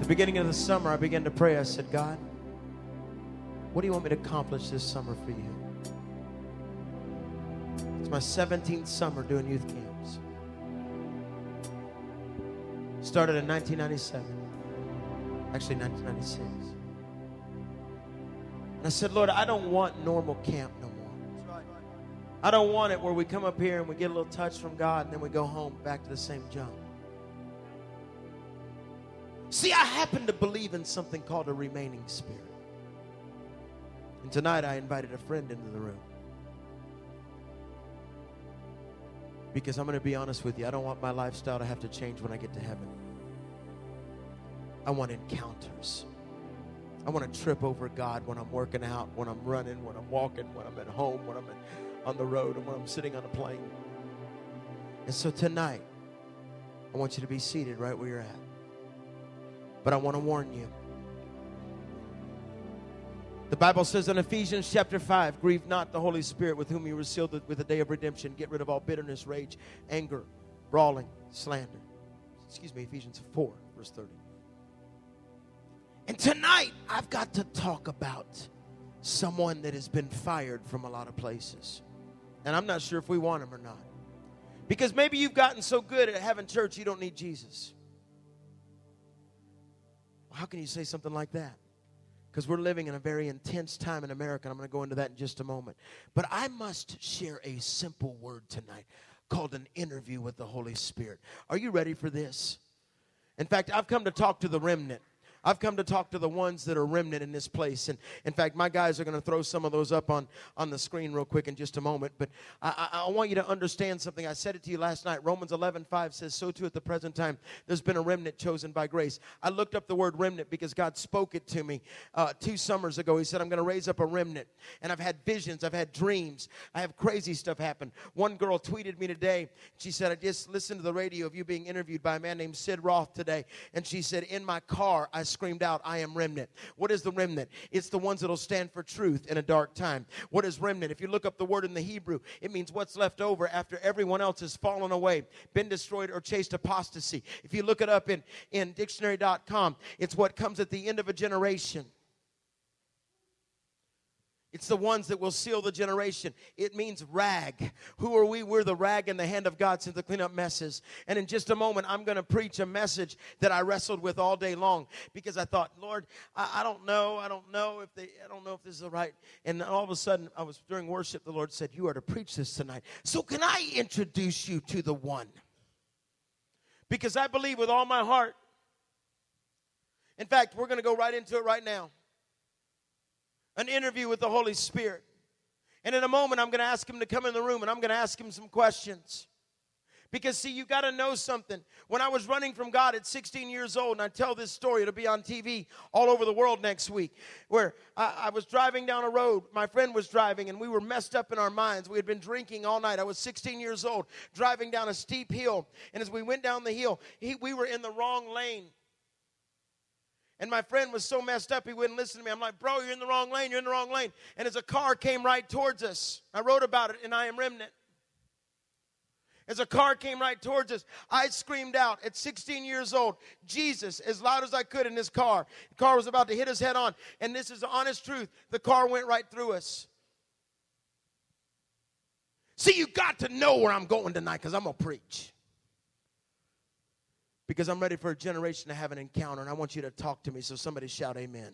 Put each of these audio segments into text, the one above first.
the beginning of the summer, I began to pray. I said, God, what do you want me to accomplish this summer for you? It's my 17th summer doing youth camps. Started in 1997, actually 1996. And I said, Lord, I don't want normal camp no more. I don't want it where we come up here and we get a little touch from God and then we go home back to the same junk. See, I happen to believe in something called a remaining spirit. And tonight I invited a friend into the room. Because I'm going to be honest with you, I don't want my lifestyle to have to change when I get to heaven. I want encounters. I want to trip over God when I'm working out, when I'm running, when I'm walking, when I'm at home, when I'm on the road, and when I'm sitting on a plane. And so tonight, I want you to be seated right where you're at. But I want to warn you. The Bible says in Ephesians chapter 5 grieve not the Holy Spirit with whom you were sealed with the day of redemption. Get rid of all bitterness, rage, anger, brawling, slander. Excuse me, Ephesians 4, verse 30. And tonight, I've got to talk about someone that has been fired from a lot of places. And I'm not sure if we want him or not. Because maybe you've gotten so good at having church, you don't need Jesus. How can you say something like that? Because we're living in a very intense time in America, and I'm going to go into that in just a moment. But I must share a simple word tonight called an interview with the Holy Spirit. Are you ready for this? In fact, I've come to talk to the remnant. I've come to talk to the ones that are remnant in this place. And in fact, my guys are going to throw some of those up on, on the screen real quick in just a moment. But I, I, I want you to understand something. I said it to you last night. Romans 11, 5 says, So too at the present time, there's been a remnant chosen by grace. I looked up the word remnant because God spoke it to me uh, two summers ago. He said, I'm going to raise up a remnant. And I've had visions, I've had dreams, I have crazy stuff happen. One girl tweeted me today. She said, I just listened to the radio of you being interviewed by a man named Sid Roth today. And she said, In my car, I screamed out, I am remnant. What is the remnant? It's the ones that'll stand for truth in a dark time. What is remnant? If you look up the word in the Hebrew, it means what's left over after everyone else has fallen away, been destroyed, or chased apostasy. If you look it up in, in dictionary.com, it's what comes at the end of a generation. It's the ones that will seal the generation. It means rag. Who are we? We're the rag in the hand of God sent to clean up messes. And in just a moment, I'm going to preach a message that I wrestled with all day long because I thought, Lord, I, I, don't know. I don't know if they, I don't know if this is the right. And all of a sudden, I was during worship. The Lord said, "You are to preach this tonight." So can I introduce you to the one? Because I believe with all my heart. In fact, we're going to go right into it right now an interview with the Holy Spirit. And in a moment, I'm going to ask him to come in the room and I'm going to ask him some questions. Because, see, you got to know something. When I was running from God at 16 years old, and I tell this story, it'll be on TV all over the world next week, where I, I, was driving down a road. My friend was driving, and we were messed up in our minds. We had been drinking all night. I was 16 years old, driving down a steep hill. And as we went down the hill, he, we were in the wrong lane. And my friend was so messed up, he wouldn't listen to me. I'm like, bro, you're in the wrong lane. You're in the wrong lane. And as a car came right towards us, I wrote about it in I Am Remnant. As a car came right towards us, I screamed out at 16 years old, Jesus, as loud as I could in this car. The car was about to hit us head on. And this is the honest truth. The car went right through us. See, you got to know where I'm going tonight because I'm going to preach because I'm ready for a generation to have an encounter, and I want you to talk to me. So somebody shout, Amen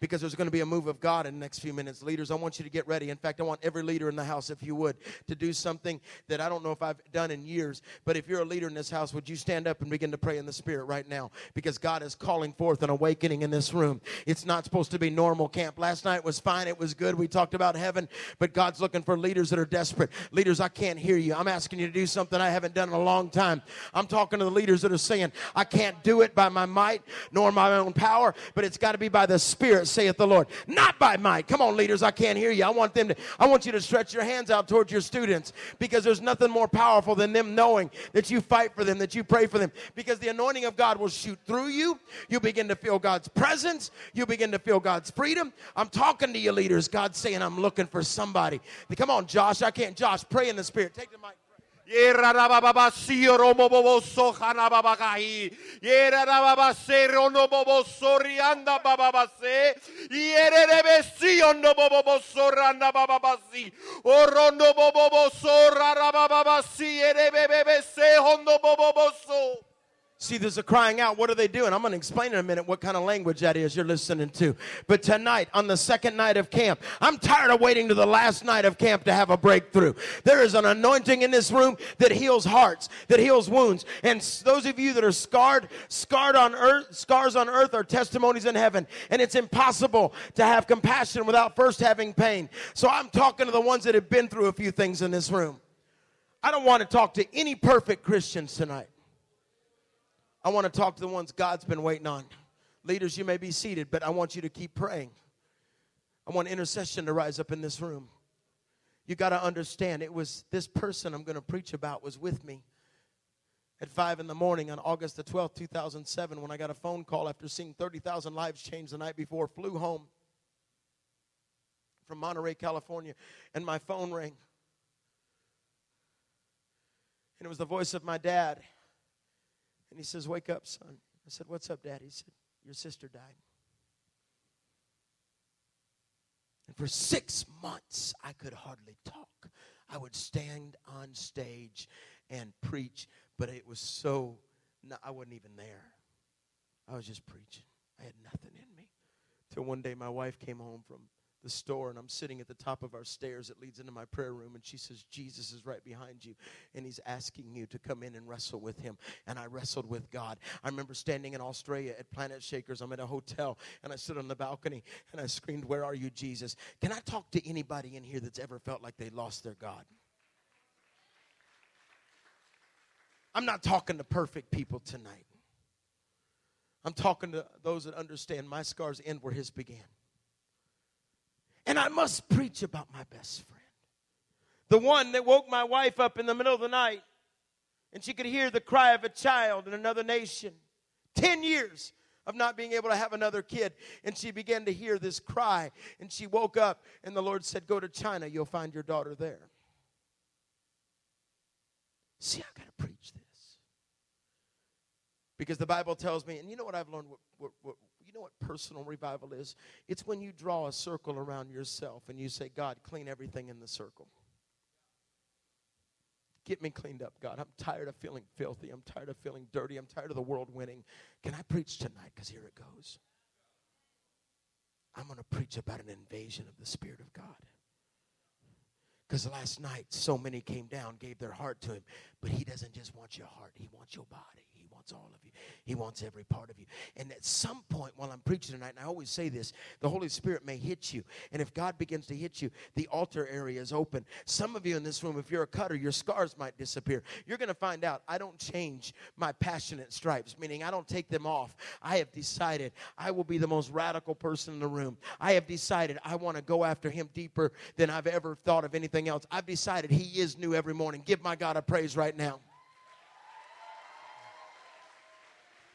because there's going to be a move of God in the next few minutes. Leaders, I want you to get ready. In fact, I want every leader in the house, if you would, to do something that I don't know if I've done in years. But if you're a leader in this house, would you stand up and begin to pray in the Spirit right now? Because God is calling forth an awakening in this room. It's not supposed to be normal camp. Last night was fine. It was good. We talked about heaven, but God's looking for leaders that are desperate. Leaders, I can't hear you. I'm asking you to do something I haven't done in a long time. I'm talking to the leaders that are saying, I can't do it by my might nor my own power, but it's got to be by the Spirit saith the Lord. Not by might. Come on, leaders, I can't hear you. I want them to, I want you to stretch your hands out towards your students because there's nothing more powerful than them knowing that you fight for them, that you pray for them. Because the anointing of God will shoot through you. You begin to feel God's presence. You begin to feel God's freedom. I'm talking to you, leaders. God's saying, I'm looking for somebody. Come on, Josh. I can't. Josh, pray in the spirit. Take the mic. Mo bobo soja na baba kahi. Yera na baba sero no bobo sorianda baba ba se. Yere de besio no bobo bo soranda baba ba si. Yere bebe be se hondo bobo so. See, there's a crying out. What are they doing? I'm going to explain in a minute what kind of language that is you're listening to. But tonight, on the second night of camp, I'm tired of waiting to the last night of camp to have a breakthrough. There is an anointing in this room that heals hearts, that heals wounds. And those of you that are scarred, scarred on earth, scars on earth are testimonies in heaven. And it's impossible to have compassion without first having pain. So I'm talking to the ones that have been through a few things in this room. I don't want to talk to any perfect Christians tonight. I want to talk to the ones God's been waiting on. Leaders, you may be seated, but I want you to keep praying. I want intercession to rise up in this room. You got to understand, it was this person I'm going to preach about was with me at 5 in the morning on August the 12th, 2007, when I got a phone call after seeing 30,000 lives change the night before, flew home from Monterey, California, and my phone rang. And it was the voice of my dad. And he says, Wake up, son. I said, What's up, Dad? He said, Your sister died. And for six months, I could hardly talk. I would stand on stage and preach, but it was so, no, I wasn't even there. I was just preaching. I had nothing in me. Till one day my wife came home from the store and I'm sitting at the top of our stairs that leads into my prayer room and she says Jesus is right behind you and he's asking you to come in and wrestle with him and I wrestled with God. I remember standing in Australia at Planet Shakers. I'm at a hotel and I stood on the balcony and I screamed where are you Jesus? Can I talk to anybody in here that's ever felt like they lost their God? I'm not talking to perfect people tonight. I'm talking to those that understand my scars end where his began. And I must preach about my best friend. The one that woke my wife up in the middle of the night and she could hear the cry of a child in another nation. 10 years of not being able to have another kid. And she began to hear this cry. And she woke up, and the Lord said, Go to China, you'll find your daughter there. See, I got to preach this. Because the Bible tells me, and you know what I've learned what, what, what, know what personal revival is? It's when you draw a circle around yourself and you say, God, clean everything in the circle. Get me cleaned up, God. I'm tired of feeling filthy. I'm tired of feeling dirty. I'm tired of the world winning. Can I preach tonight? Because here it goes. I'm going to preach about an invasion of the Spirit of God. Because last night, so many came down, gave their heart to Him. But He doesn't just want your heart, He wants your body He wants all of you. He wants every part of you. And at some point while I'm preaching tonight, and I always say this, the Holy Spirit may hit you. And if God begins to hit you, the altar area is open. Some of you in this room, if you're a cutter, your scars might disappear. You're going to find out I don't change my passionate stripes, meaning I don't take them off. I have decided I will be the most radical person in the room. I have decided I want to go after Him deeper than I've ever thought of anything else. I've decided He is new every morning. Give my God a praise right now.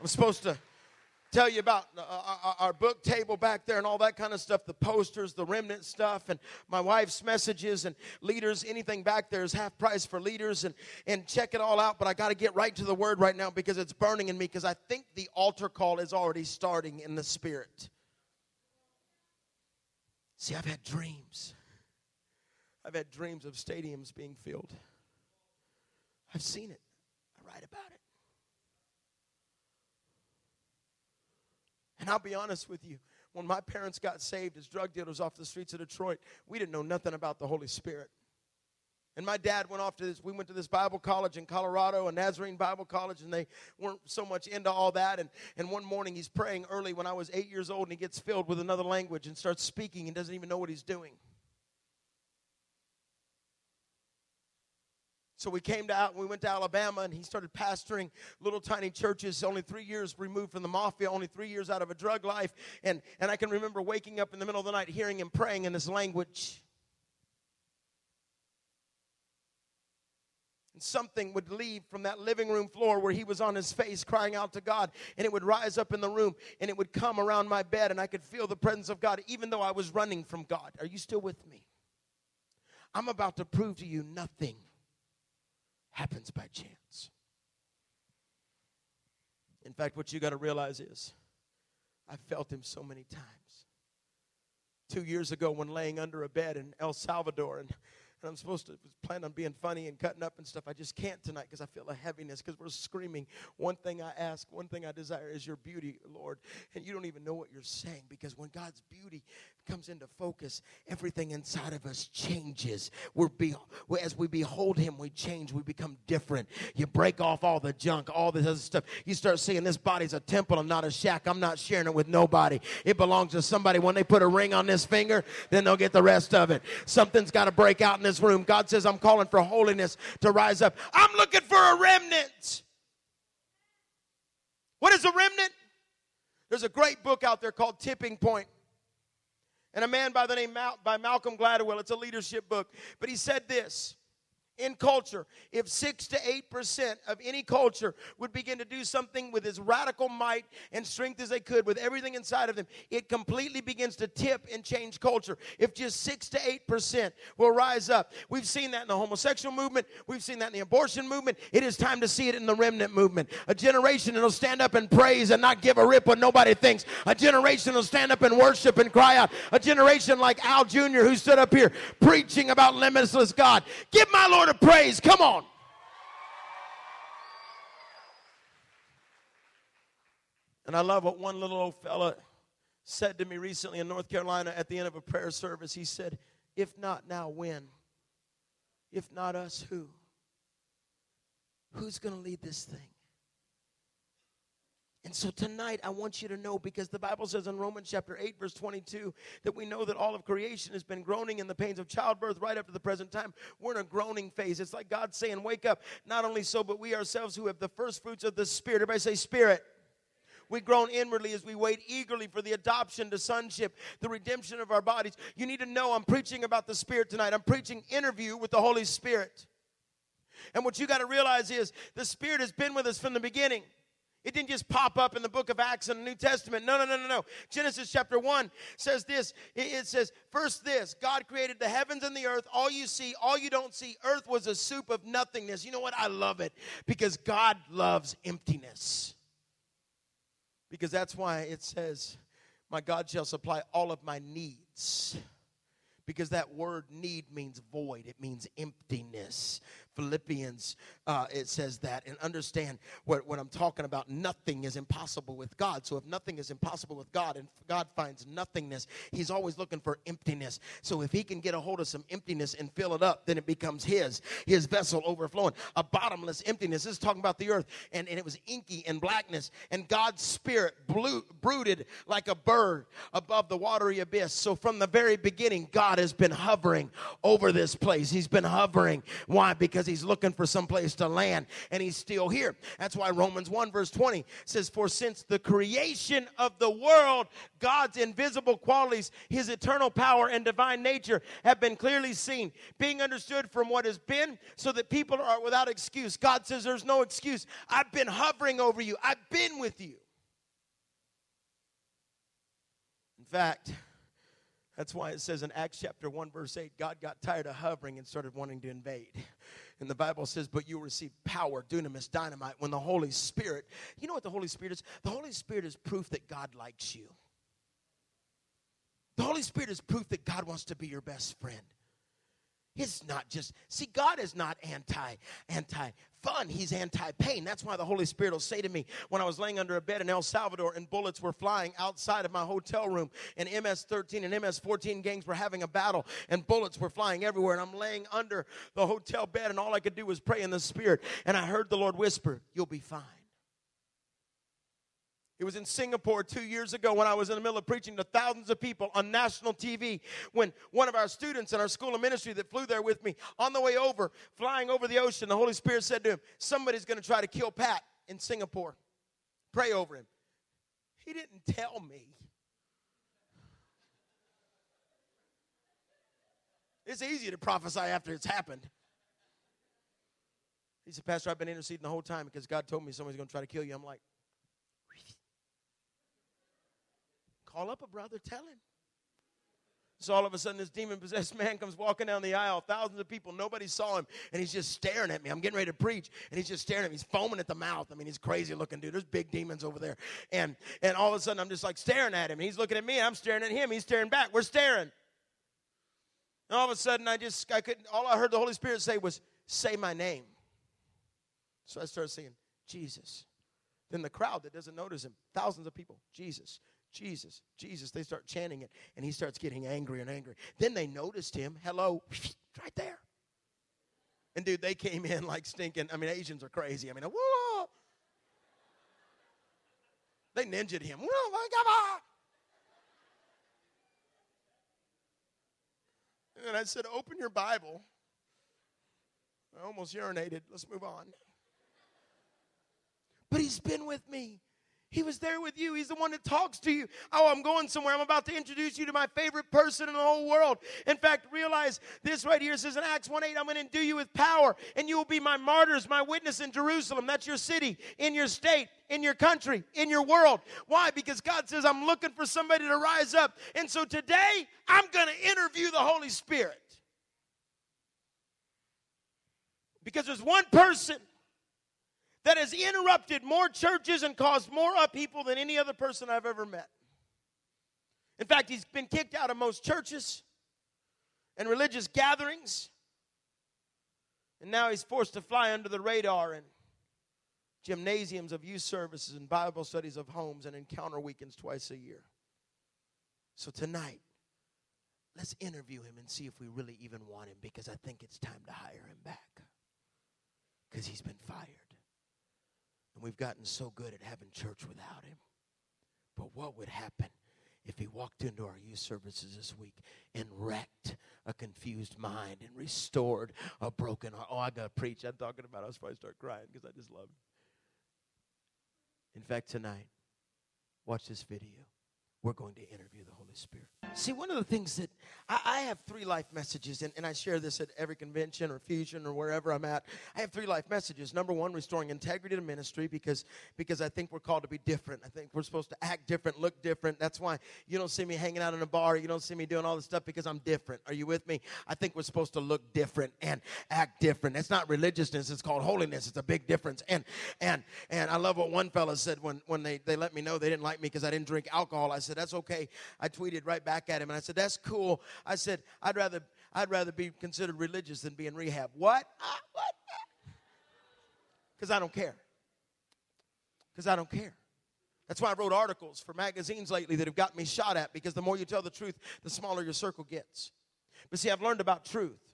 I'm supposed to tell you about uh, uh, uh, our book table back there and all that kind of stuff the posters the remnant stuff and my wife's messages and leaders. Anything back there is half price for leaders and and check it all out but i got to get right to the word right now because it's burning in me because i think the altar call is already starting in the spirit. See i've had dreams. I've had dreams of stadiums being filled. I've seen it. I write about it And I'll be honest with you, when my parents got saved as drug dealers off the streets of Detroit, we didn't know nothing about the Holy Spirit. And my dad went off to this, we went to this Bible college in Colorado, a Nazarene Bible college, and they weren't so much into all that. And, and one morning he's praying early when I was eight years old, and he gets filled with another language and starts speaking and doesn't even know what he's doing. So we came to out, we went to Alabama, and he started pastoring little tiny churches. Only three years removed from the mafia, only three years out of a drug life. And and I can remember waking up in the middle of the night, hearing him praying in this language. And something would leave from that living room floor where he was on his face crying out to God, and it would rise up in the room, and it would come around my bed, and I could feel the presence of God, even though I was running from God. Are you still with me? I'm about to prove to you nothing happens by chance. In fact, what you got to realize is I felt him so many times. Two years ago, when laying under a bed in El Salvador, and and I'm supposed to plan on being funny and cutting up and stuff. I just can't tonight because I feel a heaviness because we're screaming. One thing I ask, one thing I desire is your beauty, Lord. And you don't even know what you're saying because when God's beauty comes into focus, everything inside of us changes. We're be, as we behold Him, we change. We become different. You break off all the junk, all this other stuff. You start seeing this body's a temple and not a shack. I'm not sharing it with nobody. It belongs to somebody. When they put a ring on this finger, then they'll get the rest of it. Something's got to break out in this room. God says, I'm calling for holiness to rise up. I'm looking for a remnant. What is a remnant? There's a great book out there called Tipping Point and a man by the name Mal- by Malcolm Gladwell. It's a leadership book, but he said this in culture, if 6 to 8% of any culture would begin to do something with as radical might and strength as they could with everything inside of them, it completely begins to tip and change culture. If just 6 to 8% will rise up. We've seen that in the homosexual movement, we've seen that in the abortion movement. It is time to see it in the remnant movement. A generation that'll stand up and praise and not give a rip what nobody thinks. A generation that'll stand up and worship and cry out. A generation like Al Jr., who stood up here preaching about limitless God. Give my Lord a praise. Come on. And I love what one little old fella said to me recently in North Carolina at the end of a prayer service. He said, If not now, when? If not us, who? Who's going to lead this thing? And so tonight, I want you to know because the Bible says in Romans chapter 8, verse 22, that we know that all of creation has been groaning in the pains of childbirth right up to the present time. We're in a groaning phase. It's like God saying, Wake up. Not only so, but we ourselves who have the first fruits of the Spirit. Everybody say, Spirit. We groan inwardly as we wait eagerly for the adoption to sonship, the redemption of our bodies. You need to know I'm preaching about the Spirit tonight. I'm preaching interview with the Holy Spirit. And what you got to realize is the Spirit has been with us from the beginning. It didn't just pop up in the book of Acts in the New Testament. No, no, no, no, no. Genesis chapter 1 says this. It says, first this God created the heavens and the earth. All you see, all you don't see. Earth was a soup of nothingness. You know what? I love it because God loves emptiness. Because that's why it says, My God shall supply all of my needs. Because that word need means void, it means emptiness. Philippians, uh, it says that. And understand what, what I'm talking about. Nothing is impossible with God. So if nothing is impossible with God and God finds nothingness, He's always looking for emptiness. So if He can get a hold of some emptiness and fill it up, then it becomes His, His vessel overflowing. A bottomless emptiness. This is talking about the earth. And, and it was inky and blackness. And God's Spirit blew, brooded like a bird above the watery abyss. So from the very beginning, God has been hovering over this place. He's been hovering. Why? Because he's looking for some place to land and he's still here. That's why Romans 1 verse 20 says, For since the creation of the world, God's invisible qualities, his eternal power and divine nature have been clearly seen, being understood from what has been, so that people are without excuse. God says there's no excuse. I've been hovering over you, I've been with you. In fact, that's why it says in Acts chapter 1, verse 8, God got tired of hovering and started wanting to invade. And the Bible says, But you receive power, dunamis, dynamite, when the Holy Spirit, you know what the Holy Spirit is? The Holy Spirit is proof that God likes you. The Holy Spirit is proof that God wants to be your best friend. It's not just see God is not anti anti fun. He's anti pain. That's why the Holy Spirit will say to me when I was laying under a bed in El Salvador and bullets were flying outside of my hotel room and MS 13 and MS 14 gangs were having a battle and bullets were flying everywhere and I'm laying under the hotel bed and all I could do was pray in the Spirit and I heard the Lord whisper, "You'll be fine." It was in Singapore two years ago when I was in the middle of preaching to thousands of people on national TV. When one of our students in our school of ministry that flew there with me, on the way over, flying over the ocean, the Holy Spirit said to him, Somebody's going to try to kill Pat in Singapore. Pray over him. He didn't tell me. It's easy to prophesy after it's happened. He said, Pastor, I've been interceding the whole time because God told me somebody's going to try to kill you. I'm like, Call up a brother, tell him. So all of a sudden, this demon possessed man comes walking down the aisle, thousands of people, nobody saw him, and he's just staring at me. I'm getting ready to preach, and he's just staring at me. He's foaming at the mouth. I mean, he's crazy looking dude. There's big demons over there. And and all of a sudden, I'm just like staring at him. He's looking at me, I'm staring at him. He's staring back. We're staring. And all of a sudden, I just, I couldn't, all I heard the Holy Spirit say was, say my name. So I started saying, Jesus. Then the crowd that doesn't notice him, thousands of people, Jesus, Jesus, Jesus. They start chanting it, and he starts getting angry and angry. Then they noticed him. Hello, right there. And dude, they came in like stinking. I mean, Asians are crazy. I mean, whoa. They ninjaed him. And I said, Open your Bible. I almost urinated. Let's move on. But he's been with me he was there with you. He's the one that talks to you. Oh, I'm going somewhere. I'm about to introduce you to my favorite person in the whole world. In fact, realize this right here says in Acts 1 8, I'm going to endue you with power, and you will be my martyrs, my witness in Jerusalem. That's your city, in your state, in your country, in your world. Why? Because God says, I'm looking for somebody to rise up. And so today, I'm going to interview the Holy Spirit. Because there's one person that has interrupted more churches and caused more upheaval than any other person I've ever met. In fact, he's been kicked out of most churches and religious gatherings. And now he's forced to fly under the radar in gymnasiums of youth services and Bible studies of homes and encounter weekends twice a year. So tonight, let's interview him and see if we really even want him because I think it's time to hire him back because he's been fired. And we've gotten so good at having church without him. But what would happen if he walked into our youth services this week and wrecked a confused mind and restored a broken heart? Oh, I got to preach. I'm talking about, I was probably start crying because I just love him. In fact, tonight, watch this video. We're going to interview the Holy Spirit. See, one of the things that I, I have three life messages, and, and, I share this at every convention or fusion or wherever I'm at. I have three life messages. Number one, restoring integrity to ministry because, because I think we're called to be different. I think we're supposed to act different, look different. That's why you don't see me hanging out in a bar. You don't see me doing all this stuff because I'm different. Are you with me? I think we're supposed to look different and act different. It's not religiousness, it's called holiness. It's a big difference. And and and I love what one fella said when, when they, they let me know they didn't like me because I didn't drink alcohol. I said, That's okay. I tweeted right back at him and I said, That's cool. I said, I'd rather I'd rather be considered religious than be in rehab. What? Ah, what? Ah. Because I don't care. Because I don't care. That's why I wrote articles for magazines lately that have got me shot at because the more you tell the truth, the smaller your circle gets. But see, I've learned about truth.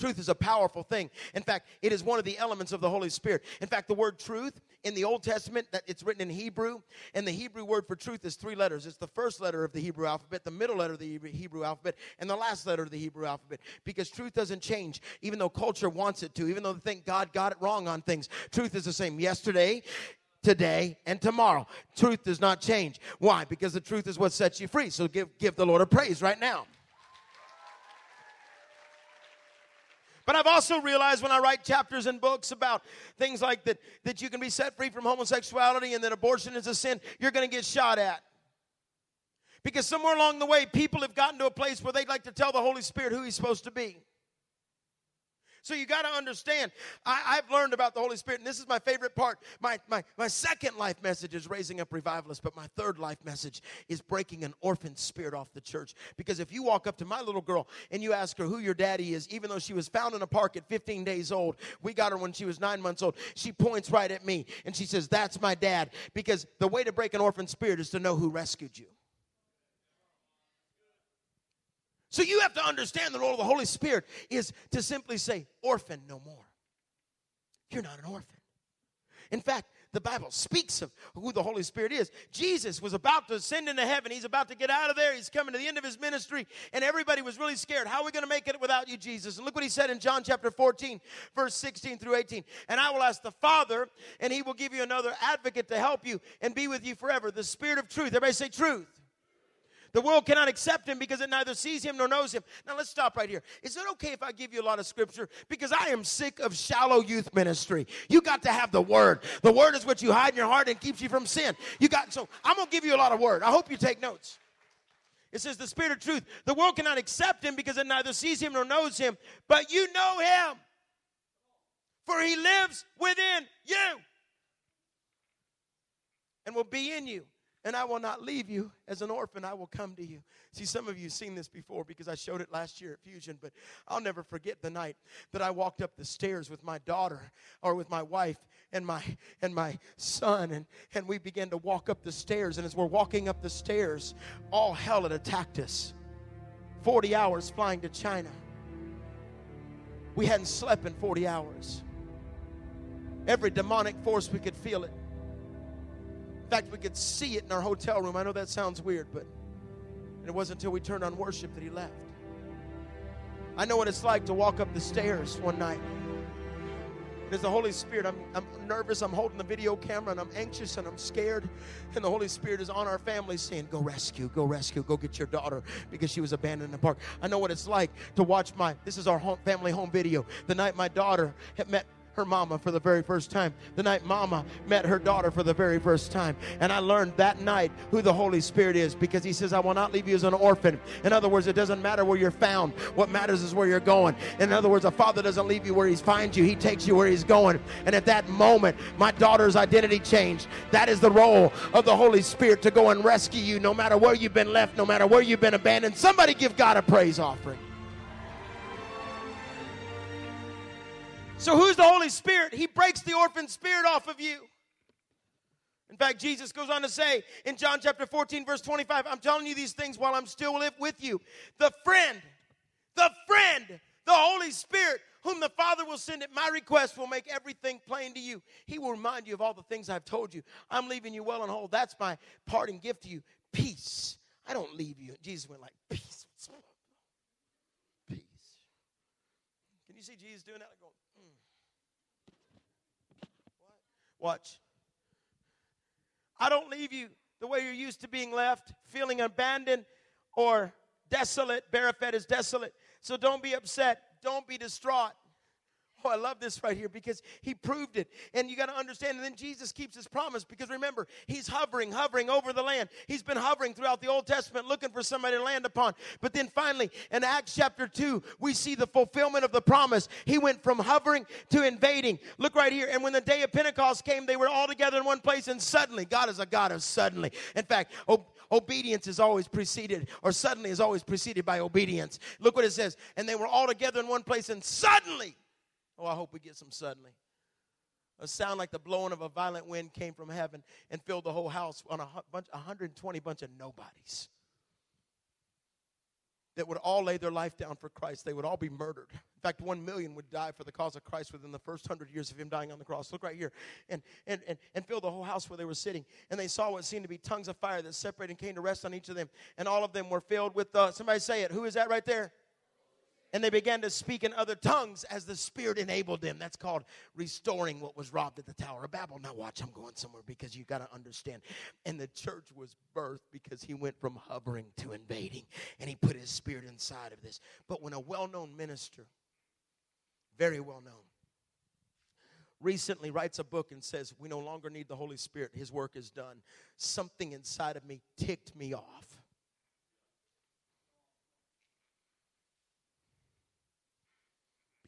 Truth is a powerful thing. In fact, it is one of the elements of the Holy Spirit. In fact, the word truth in the Old Testament, that it's written in Hebrew, and the Hebrew word for truth is three letters. It's the first letter of the Hebrew alphabet, the middle letter of the Hebrew alphabet, and the last letter of the Hebrew alphabet. Because truth doesn't change, even though culture wants it to, even though they think God got it wrong on things. Truth is the same yesterday, today and tomorrow. Truth does not change. Why? Because the truth is what sets you free. So give give the Lord a praise right now. But I've also realized when I write chapters and books about things like that, that you can be set free from homosexuality and that abortion is a sin, you're going to get shot at. Because somewhere along the way, people have gotten to a place where they'd like to tell the Holy Spirit who He's supposed to be. So you got to understand, I, have learned about the Holy Spirit, and this is my favorite part. My, my, my second life message is raising up revivalists, but my third life message is breaking an orphan spirit off the church. Because if you walk up to my little girl and you ask her who your daddy is, even though she was found in a park at 15 days old, we got her when she was nine months old, she points right at me and she says, That's my dad. Because the way to break an orphan spirit is to know who rescued you. So you have to understand the role of the Holy Spirit is to simply say, orphan no more. You're not an orphan. In fact, the Bible speaks of who the Holy Spirit is. Jesus was about to ascend into heaven. He's about to get out of there. He's coming to the end of his ministry, and everybody was really scared. How are we going to make it without you, Jesus? And look what he said in John chapter 14, verse 16 through 18. And I will ask the Father, and he will give you another advocate to help you and be with you forever. The Spirit of truth. Everybody say truth. The world cannot accept him because it neither sees him nor knows him. Now let's stop right here. Is it okay if I give you a lot of scripture? Because I am sick of shallow youth ministry. You got to have the word. The word is what you hide in your heart and keeps you from sin. You got so I'm gonna give you a lot of word. I hope you take notes. It says, the Spirit of truth. The world cannot accept him because it neither sees him nor knows him, but you know him, for he lives within you and will be in you and I will not leave you as an orphan. I will come to you. See, some of you have seen this before because I showed it last year at Fusion, but I'll never forget the night that I walked up the stairs with my daughter or with my wife and my and my son, and, and we began to walk up the stairs. And as we're walking up the stairs, all hell had attacked us. 40 hours flying to China. We hadn't slept in 40 hours. Every demonic force, we could feel it. Fact, we could see it in our hotel room. I know that sounds weird, but it wasn't until we turned on worship that he left. I know what it's like to walk up the stairs one night. There's the Holy Spirit. I'm, I'm nervous. I'm holding the video camera and I'm anxious and I'm scared. And the Holy Spirit is on our family saying, Go rescue, go rescue, go get your daughter because she was abandoned in the park. I know what it's like to watch my, this is our home, family home video. The night my daughter had met her mama for the very first time. The night mama met her daughter for the very first time. And I learned that night who the Holy Spirit is because he says, I will not leave you as an orphan. In other words, it doesn't matter where you're found. What matters is where you're going. In other words, a father doesn't leave you where he finds you, he takes you where he's going. And at that moment, my daughter's identity changed. That is the role of the Holy Spirit to go and rescue you no matter where you've been left, no matter where you've been abandoned. Somebody give God a praise offering. So, who's the Holy Spirit? He breaks the orphan spirit off of you. In fact, Jesus goes on to say in John chapter 14, verse 25, I'm telling you these things while I'm still with you. The friend, the friend, the Holy Spirit, whom the Father will send at my request, will make everything plain to you. He will remind you of all the things I've told you. I'm leaving you well and whole. That's my parting gift to you. Peace. I don't leave you. Jesus went like, peace. Peace. Can you see Jesus doing that? Watch. I don't leave you the way you're used to being left, feeling abandoned or desolate. Barafet is desolate. So don't be upset. Don't be distraught. Oh, I love this right here because he proved it. And you got to understand. And then Jesus keeps his promise because remember, he's hovering, hovering over the land. He's been hovering throughout the Old Testament looking for somebody to land upon. But then finally, in Acts chapter 2, we see the fulfillment of the promise. He went from hovering to invading. Look right here. And when the day of Pentecost came, they were all together in one place. And suddenly, God is a God of suddenly. In fact, obedience is always preceded, or suddenly is always preceded by obedience. Look what it says. And they were all together in one place, and suddenly, Oh, I hope we get some suddenly. A sound like the blowing of a violent wind came from heaven and filled the whole house on a bunch, 120 bunch of nobodies that would all lay their life down for Christ. They would all be murdered. In fact, one million would die for the cause of Christ within the first hundred years of him dying on the cross. Look right here. And, and, and, and filled the whole house where they were sitting. And they saw what seemed to be tongues of fire that separated and came to rest on each of them. And all of them were filled with, uh, somebody say it. Who is that right there? And they began to speak in other tongues as the Spirit enabled them. That's called restoring what was robbed at the Tower of Babel. Now, watch, I'm going somewhere because you got to understand. And the church was birthed because he went from hovering to invading, and he put his Spirit inside of this. But when a well known minister, very well known, recently writes a book and says, We no longer need the Holy Spirit, his work is done, something inside of me ticked me off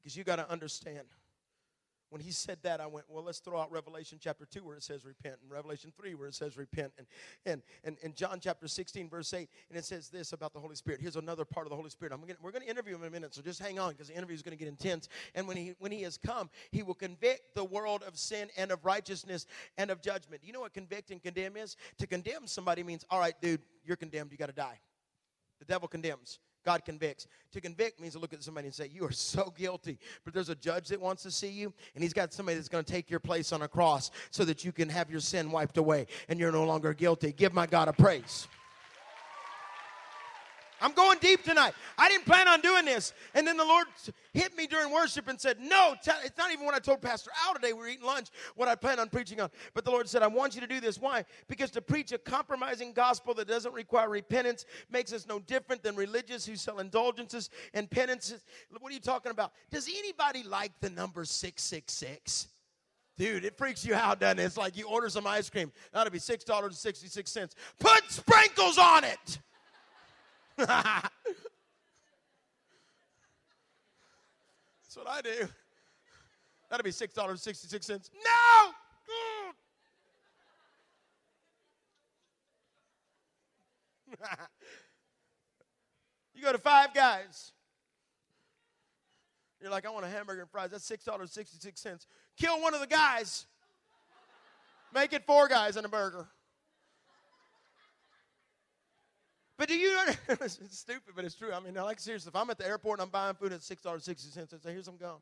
Because you got to understand. When he said that, I went, well, let's throw out Revelation chapter 2 where it says repent, and Revelation 3 where it says repent, and, and, and, and John chapter 16, verse 8, and it says this about the Holy Spirit. Here's another part of the Holy Spirit. I'm gonna, we're going to interview him in a minute, so just hang on because the interview is going to get intense. And when he, when he has come, he will convict the world of sin and of righteousness and of judgment. You know what convict and condemn is? To condemn somebody means, all right, dude, you're condemned, you got to die. The devil condemns. God convicts. To convict means to look at somebody and say, You are so guilty. But there's a judge that wants to see you, and he's got somebody that's going to take your place on a cross so that you can have your sin wiped away and you're no longer guilty. Give my God a praise. I'm going deep tonight. I didn't plan on doing this. And then the Lord hit me during worship and said, No, it's not even what I told Pastor Al today. We were eating lunch, what I plan on preaching on. But the Lord said, I want you to do this. Why? Because to preach a compromising gospel that doesn't require repentance makes us no different than religious who sell indulgences and penances. What are you talking about? Does anybody like the number 666? Dude, it freaks you out, doesn't it? It's like you order some ice cream. That'll be $6.66. Put sprinkles on it. That's what I do. That'd be $6.66. No! you go to Five Guys. You're like, I want a hamburger and fries. That's $6.66. Kill one of the guys. Make it four guys and a burger. But do you, know, it's stupid, but it's true. I mean, like, seriously, if I'm at the airport and I'm buying food at $6.60, I say, here's some gum.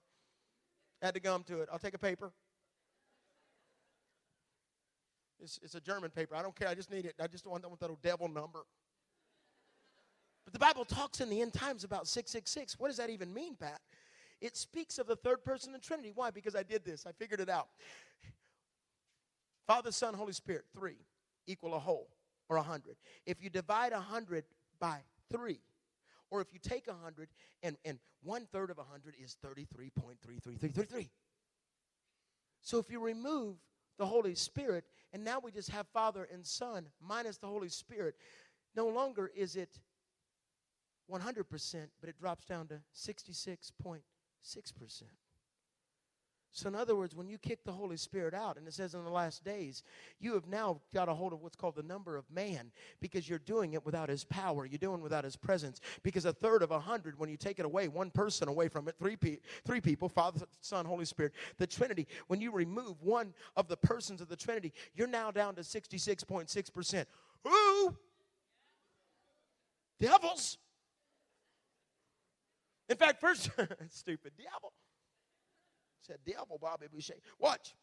Add the gum to it. I'll take a paper. It's, it's a German paper. I don't care. I just need it. I just want, want that old devil number. But the Bible talks in the end times about 666. What does that even mean, Pat? It speaks of the third person of the Trinity. Why? Because I did this. I figured it out. Father, Son, Holy Spirit, three equal a whole or a hundred. If you divide a hundred by three, or if you take a hundred and, and one third of a hundred is 33.3333. So if you remove the Holy Spirit, and now we just have Father and Son minus the Holy Spirit, no longer is it 100%, but it drops down to 66.6%. So, in other words, when you kick the Holy Spirit out, and it says in the last days, you have now got a hold of what's called the number of man because you're doing it without his power. You're doing without his presence. Because a third of a hundred, when you take it away, one person away from it, three, pe- three people, Father, Son, Holy Spirit, the Trinity, when you remove one of the persons of the Trinity, you're now down to 66.6%. Who? Devils. In fact, first, stupid devil. Said devil, Bobby Boucher. Watch.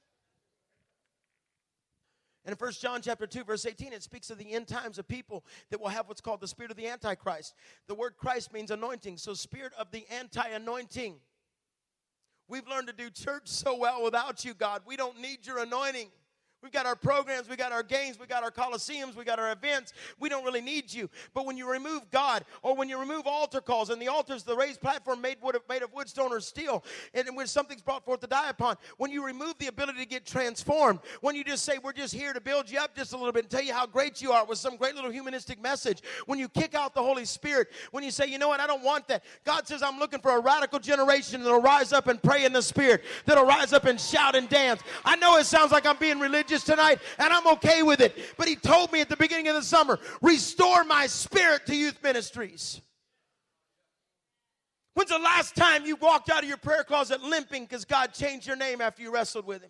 And in 1 John chapter 2, verse 18, it speaks of the end times of people that will have what's called the spirit of the Antichrist. The word Christ means anointing, so spirit of the anti-anointing. We've learned to do church so well without you, God. We don't need your anointing. We've got our programs, we got our games, we got our coliseums, we got our events. We don't really need you. But when you remove God, or when you remove altar calls, and the altar's the raised platform made, wood, made of wood, stone, or steel, and when something's brought forth to die upon, when you remove the ability to get transformed, when you just say, We're just here to build you up just a little bit and tell you how great you are with some great little humanistic message, when you kick out the Holy Spirit, when you say, You know what, I don't want that. God says, I'm looking for a radical generation that'll rise up and pray in the Spirit, that'll rise up and shout and dance. I know it sounds like I'm being religious tonight, and I'm okay with it. But he told me at the beginning of the summer, restore my spirit to youth ministries. When's the last time you walked out of your prayer closet limping because God changed your name after you wrestled with him?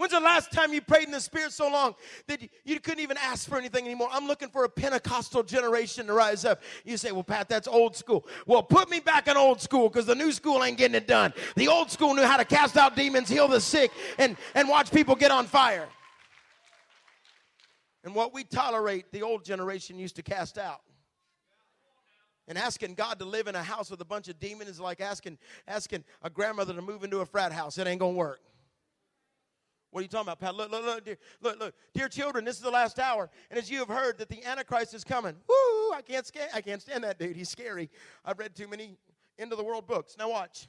When's the last time you prayed in the Spirit so long that you, you, couldn't even ask for anything anymore? I'm looking for a Pentecostal generation to rise up. You say, well, Pat, that's old school. Well, put me back in old school because the new school ain't getting it done. The old school knew how to cast out demons, heal the sick, and, and watch people get on fire. And what we tolerate, the old generation used to cast out. And asking God to live in a house with a bunch of demons is like asking, asking a grandmother to move into a frat house. It ain't going to work. What are you talking about, Pat? Look, look, look, dear, look, look, dear children, this is the last hour, and as you have heard that the Antichrist is coming. Woo! I can't stand, I can't stand that dude. He's scary. I've read too many end of the world books. Now watch.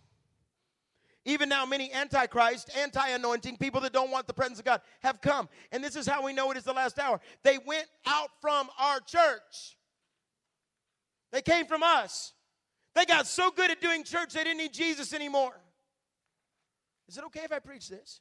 Even now, many antichrist, anti-anointing people that don't want the presence of God have come, and this is how we know it is the last hour. They went out from our church. They came from us. They got so good at doing church they didn't need Jesus anymore. Is it okay if I preach this?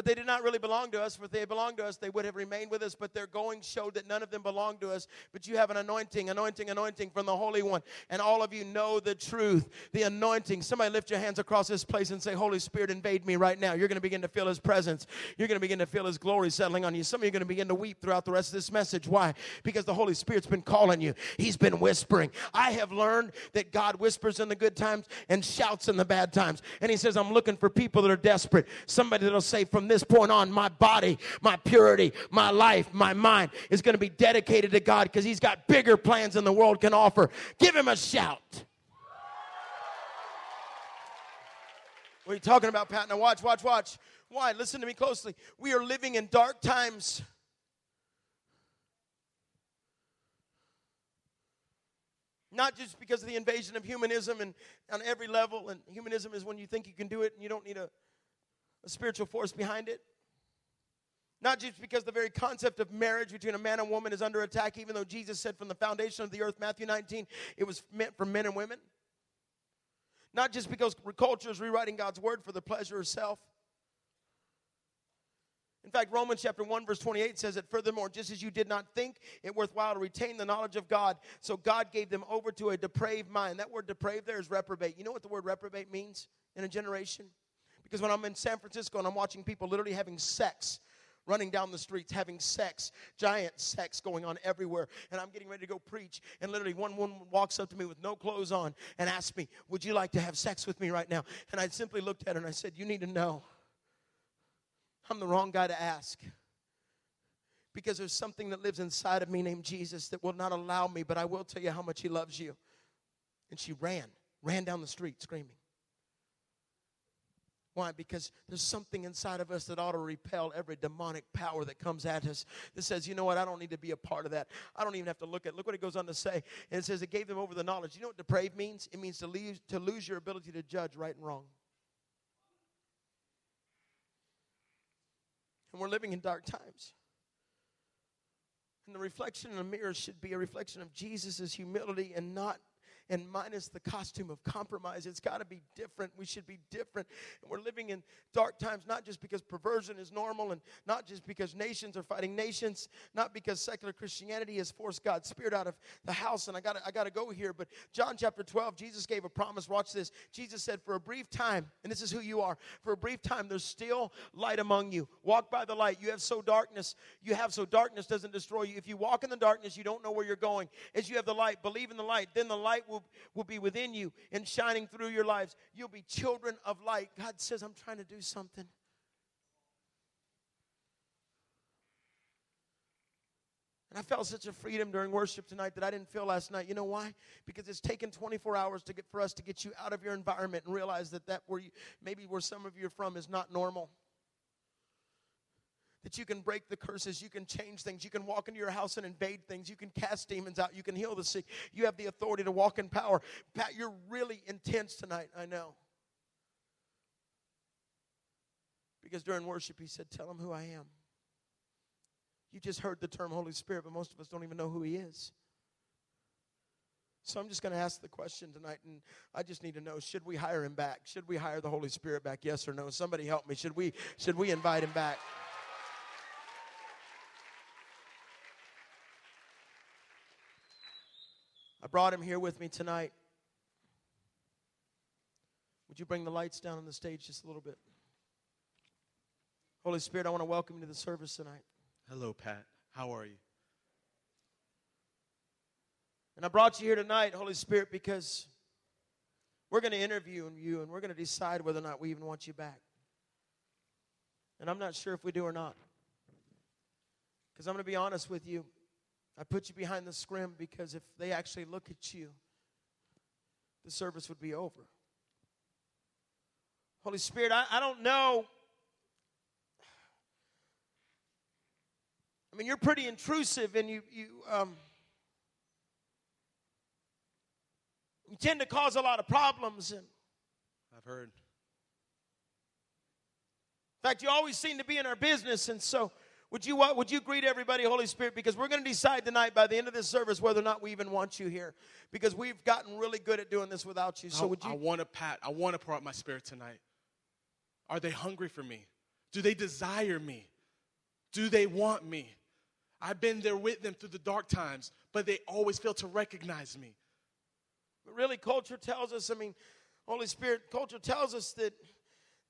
But they did not really belong to us. For if they belonged to us, they would have remained with us. But their going showed that none of them belonged to us. But you have an anointing, anointing, anointing from the Holy One. And all of you know the truth, the anointing. Somebody lift your hands across this place and say, Holy Spirit, invade me right now. You're going to begin to feel His presence. You're going to begin to feel His glory settling on you. Some of you are going to begin to weep throughout the rest of this message. Why? Because the Holy Spirit's been calling you, He's been whispering. I have learned that God whispers in the good times and shouts in the bad times. And He says, I'm looking for people that are desperate. Somebody that'll say, From this point on, my body, my purity, my life, my mind is going to be dedicated to God because He's got bigger plans than the world can offer. Give Him a shout. What are you talking about, Pat? Now, watch, watch, watch. Why? Listen to me closely. We are living in dark times. Not just because of the invasion of humanism and on every level, and humanism is when you think you can do it and you don't need a, a spiritual force behind it. Not just because the very concept of marriage between a man and woman is under attack, even though Jesus said from the foundation of the earth, Matthew 19, it was meant for men and women. Not just because culture is rewriting God's word for the pleasure of self. In fact, Romans chapter 1, verse 28 says that furthermore, just as you did not think it worthwhile to retain the knowledge of God, so God gave them over to a depraved mind. That word depraved there is reprobate. You know what the word reprobate means in a generation? Because when I'm in San Francisco and I'm watching people literally having sex running down the streets, having sex, giant sex going on everywhere. And I'm getting ready to go preach. And literally, one woman walks up to me with no clothes on and asks me, Would you like to have sex with me right now? And I simply looked at her and I said, You need to know I'm the wrong guy to ask. Because there's something that lives inside of me named Jesus that will not allow me, but I will tell you how much He loves you. And she ran, ran down the street screaming. Why? Because there's something inside of us that ought to repel every demonic power that comes at us that says, you know what, I don't need to be a part of that. I don't even have to look at. Look what it goes on to say. And it says it gave them over the knowledge. You know what depraved means? It means to leave to lose your ability to judge right and wrong. And we're living in dark times. And the reflection in the mirror should be a reflection of Jesus' humility and not and minus the costume of compromise. It's got to be different. We should be different. And we're living in dark times, not just because perversion is normal and not just because nations are fighting nations, not because secular Christianity has forced God's Spirit out of the house. And I got I got to go here. But John chapter 12, Jesus gave a promise. Watch this. Jesus said, For a brief time, and this is who you are, for a brief time, there's still light among you. Walk by the light. You have so darkness, you have so darkness doesn't destroy you. If you walk in the darkness, you don't know where you're going. As you have the light, believe in the light, then the light will will, will be within you and shining through your lives. You'll be children of light. God says, I'm trying to do something. And I felt such a freedom during worship tonight that I didn't feel last night. You know why? Because it's taken 24 hours to get for us to get you out of your environment and realize that that where you maybe where some of you are from is not normal that you can break the curses, you can change things, you can walk into your house and invade things, you can cast demons out, you can heal the sick, you have the authority to walk in power. Pat, you're really intense tonight, I know. Because during worship, he said, Tell him who I am. You just heard the term Holy Spirit, but most of us don't even know who he is. So I'm just going to ask the question tonight, and I just need to know: Should we hire him back? Should we hire the Holy Spirit back? Yes or no? Somebody help me. Should we? Should we invite him back? I brought him here with me tonight. Would you bring the lights down on the stage just a little bit? Holy Spirit, I want to welcome you to the service tonight. Hello, Pat. How are you? And I brought you here tonight, Holy Spirit, because we're going to interview you and we're going to decide whether or not we even want you back. And I'm not sure if we do or not. Because I'm going to be honest with you. I put you behind the scrim because if they actually look at you, the service would be over. Holy Spirit, I, I don't know. I mean, you're pretty intrusive and you, you, um, you tend to cause a lot of problems. And I've heard. In fact, you always seem to be in our business, and so would you, uh, would you greet everybody, Holy Spirit? Because we're going to decide tonight by the end of this service whether or not we even want you here. Because we've gotten really good at doing this without you. So I, would you? I want to pat. I want to pour out my spirit tonight. Are they hungry for me? Do they desire me? Do they want me? I've been there with them through the dark times, but they always fail to recognize me. But really, culture tells us, I mean, Holy Spirit, culture tells us that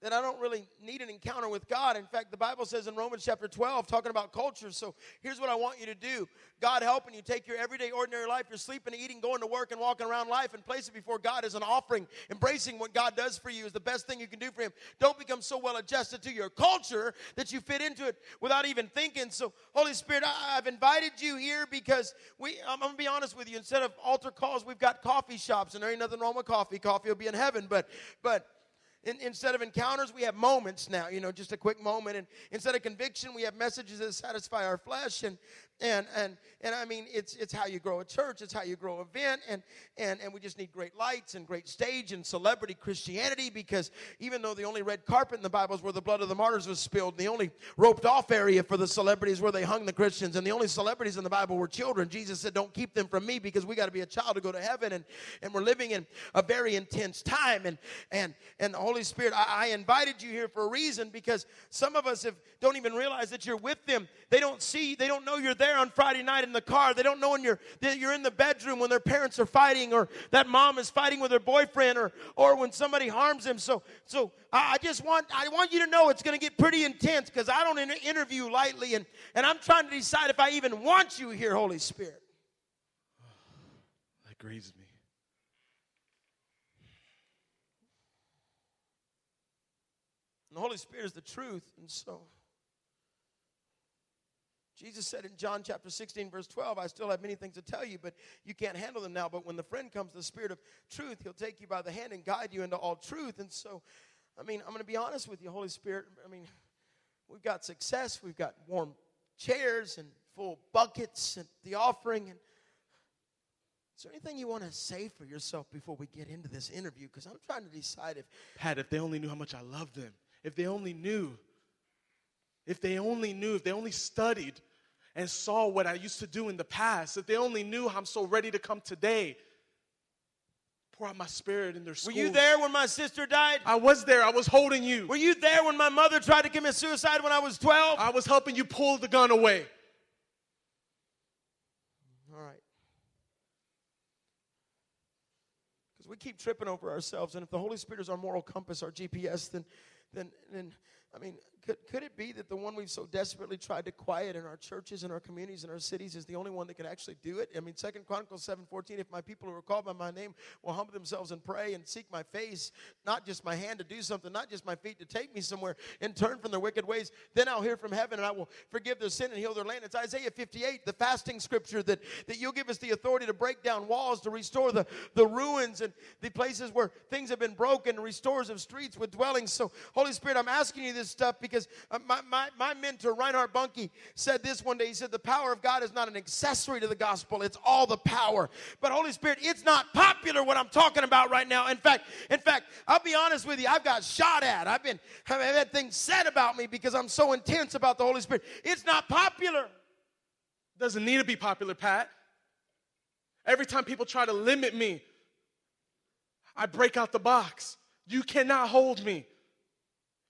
that I don't really need an encounter with God. In fact, the Bible says in Romans chapter 12, talking about culture. So here's what I want you to do God helping you take your everyday, ordinary life, your sleeping, eating, going to work, and walking around life, and place it before God as an offering. Embracing what God does for you is the best thing you can do for Him. Don't become so well adjusted to your culture that you fit into it without even thinking. So, Holy Spirit, I, have invited you here because we, I'm, I'm going to be honest with you, instead of altar calls, we've got coffee shops, and there ain't nothing wrong with coffee. Coffee will be in heaven, but, but, in, instead of encounters, we have moments now, you know, just a quick moment. And instead of conviction, we have messages that satisfy our flesh. And, and, and, and I mean, it's, it's how you grow a church, it's how you grow an event. And, and, and we just need great lights and great stage and celebrity Christianity because even though the only red carpet in the Bible is where the blood of the martyrs was spilled, the only roped off area for the celebrities where they hung the Christians, and the only celebrities in the Bible were children, Jesus said, Don't keep them from me because we got to be a child to go to heaven. And, and we're living in a very intense time. And, and, and the Holy Spirit, I, I invited you here for a reason because some of us have, don't even realize that you're with them. They don't see, they don't know you're there on Friday night in the car. They don't know when you're, that you're in the bedroom when their parents are fighting or that mom is fighting with her boyfriend or, or when somebody harms them. So, so I, I just want, I want you to know it's going to get pretty intense because I don't inter- interview lightly and, and I'm trying to decide if I even want you here, Holy Spirit. That grieves me. And the Holy Spirit is the truth. And so, Jesus said in John chapter 16, verse 12, I still have many things to tell you, but you can't handle them now. But when the friend comes, the Spirit of truth, he'll take you by the hand and guide you into all truth. And so, I mean, I'm going to be honest with you, Holy Spirit. I mean, we've got success, we've got warm chairs and full buckets and the offering. And is there anything you want to say for yourself before we get into this interview? Because I'm trying to decide if Pat, if they only knew how much I love them, if they only knew, if they only knew, if they only studied and saw what I used to do in the past, if they only knew how I'm so ready to come today, pour out my spirit in their soul. Were you there when my sister died? I was there. I was holding you. Were you there when my mother tried to commit suicide when I was 12? I was helping you pull the gun away. All right. Because we keep tripping over ourselves, and if the Holy Spirit is our moral compass, our GPS, then, then, then I mean, could, could it be that the one we've so desperately tried to quiet in our churches, in our communities, in our cities is the only one that can actually do it? I mean, Second Chronicles 7.14, if my people who are called by my name will humble themselves and pray and seek my face, not just my hand to do something, not just my feet to take me somewhere, and turn from their wicked ways, then I'll hear from heaven and I will forgive their sin and heal their land. It's Isaiah 58, the fasting scripture, that, that you'll give us the authority to break down walls, to restore the, the ruins and the places where things have been broken, restores of streets with dwellings. So, Holy Spirit, I'm asking you this stuff because uh, my, my, my mentor, Reinhard Bonnke, said this one day. He said, The power of God is not an accessory to the gospel, it's all the power. But, Holy Spirit, it's not popular what I'm talking about right now. In fact, in fact, I'll be honest with you, I've got shot at. I've been I've had things said about me because I'm so intense about the Holy Spirit. It's not popular. Doesn't need to be popular, Pat. Every time people try to limit me, I break out the box. You cannot hold me.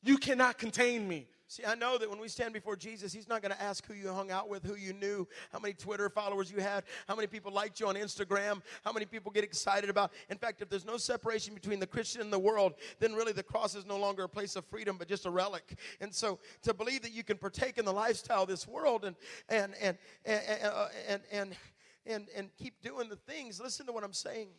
You cannot contain me. See, I know that when we stand before Jesus, He's not going to ask who you hung out with, who you knew, how many Twitter followers you had, how many people liked you on Instagram, how many people get excited about. In fact, if there's no separation between the Christian and the world, then really the cross is no longer a place of freedom, but just a relic. And so, to believe that you can partake in the lifestyle of this world and and and and uh, and and, and, and keep doing the things, listen to what I'm saying.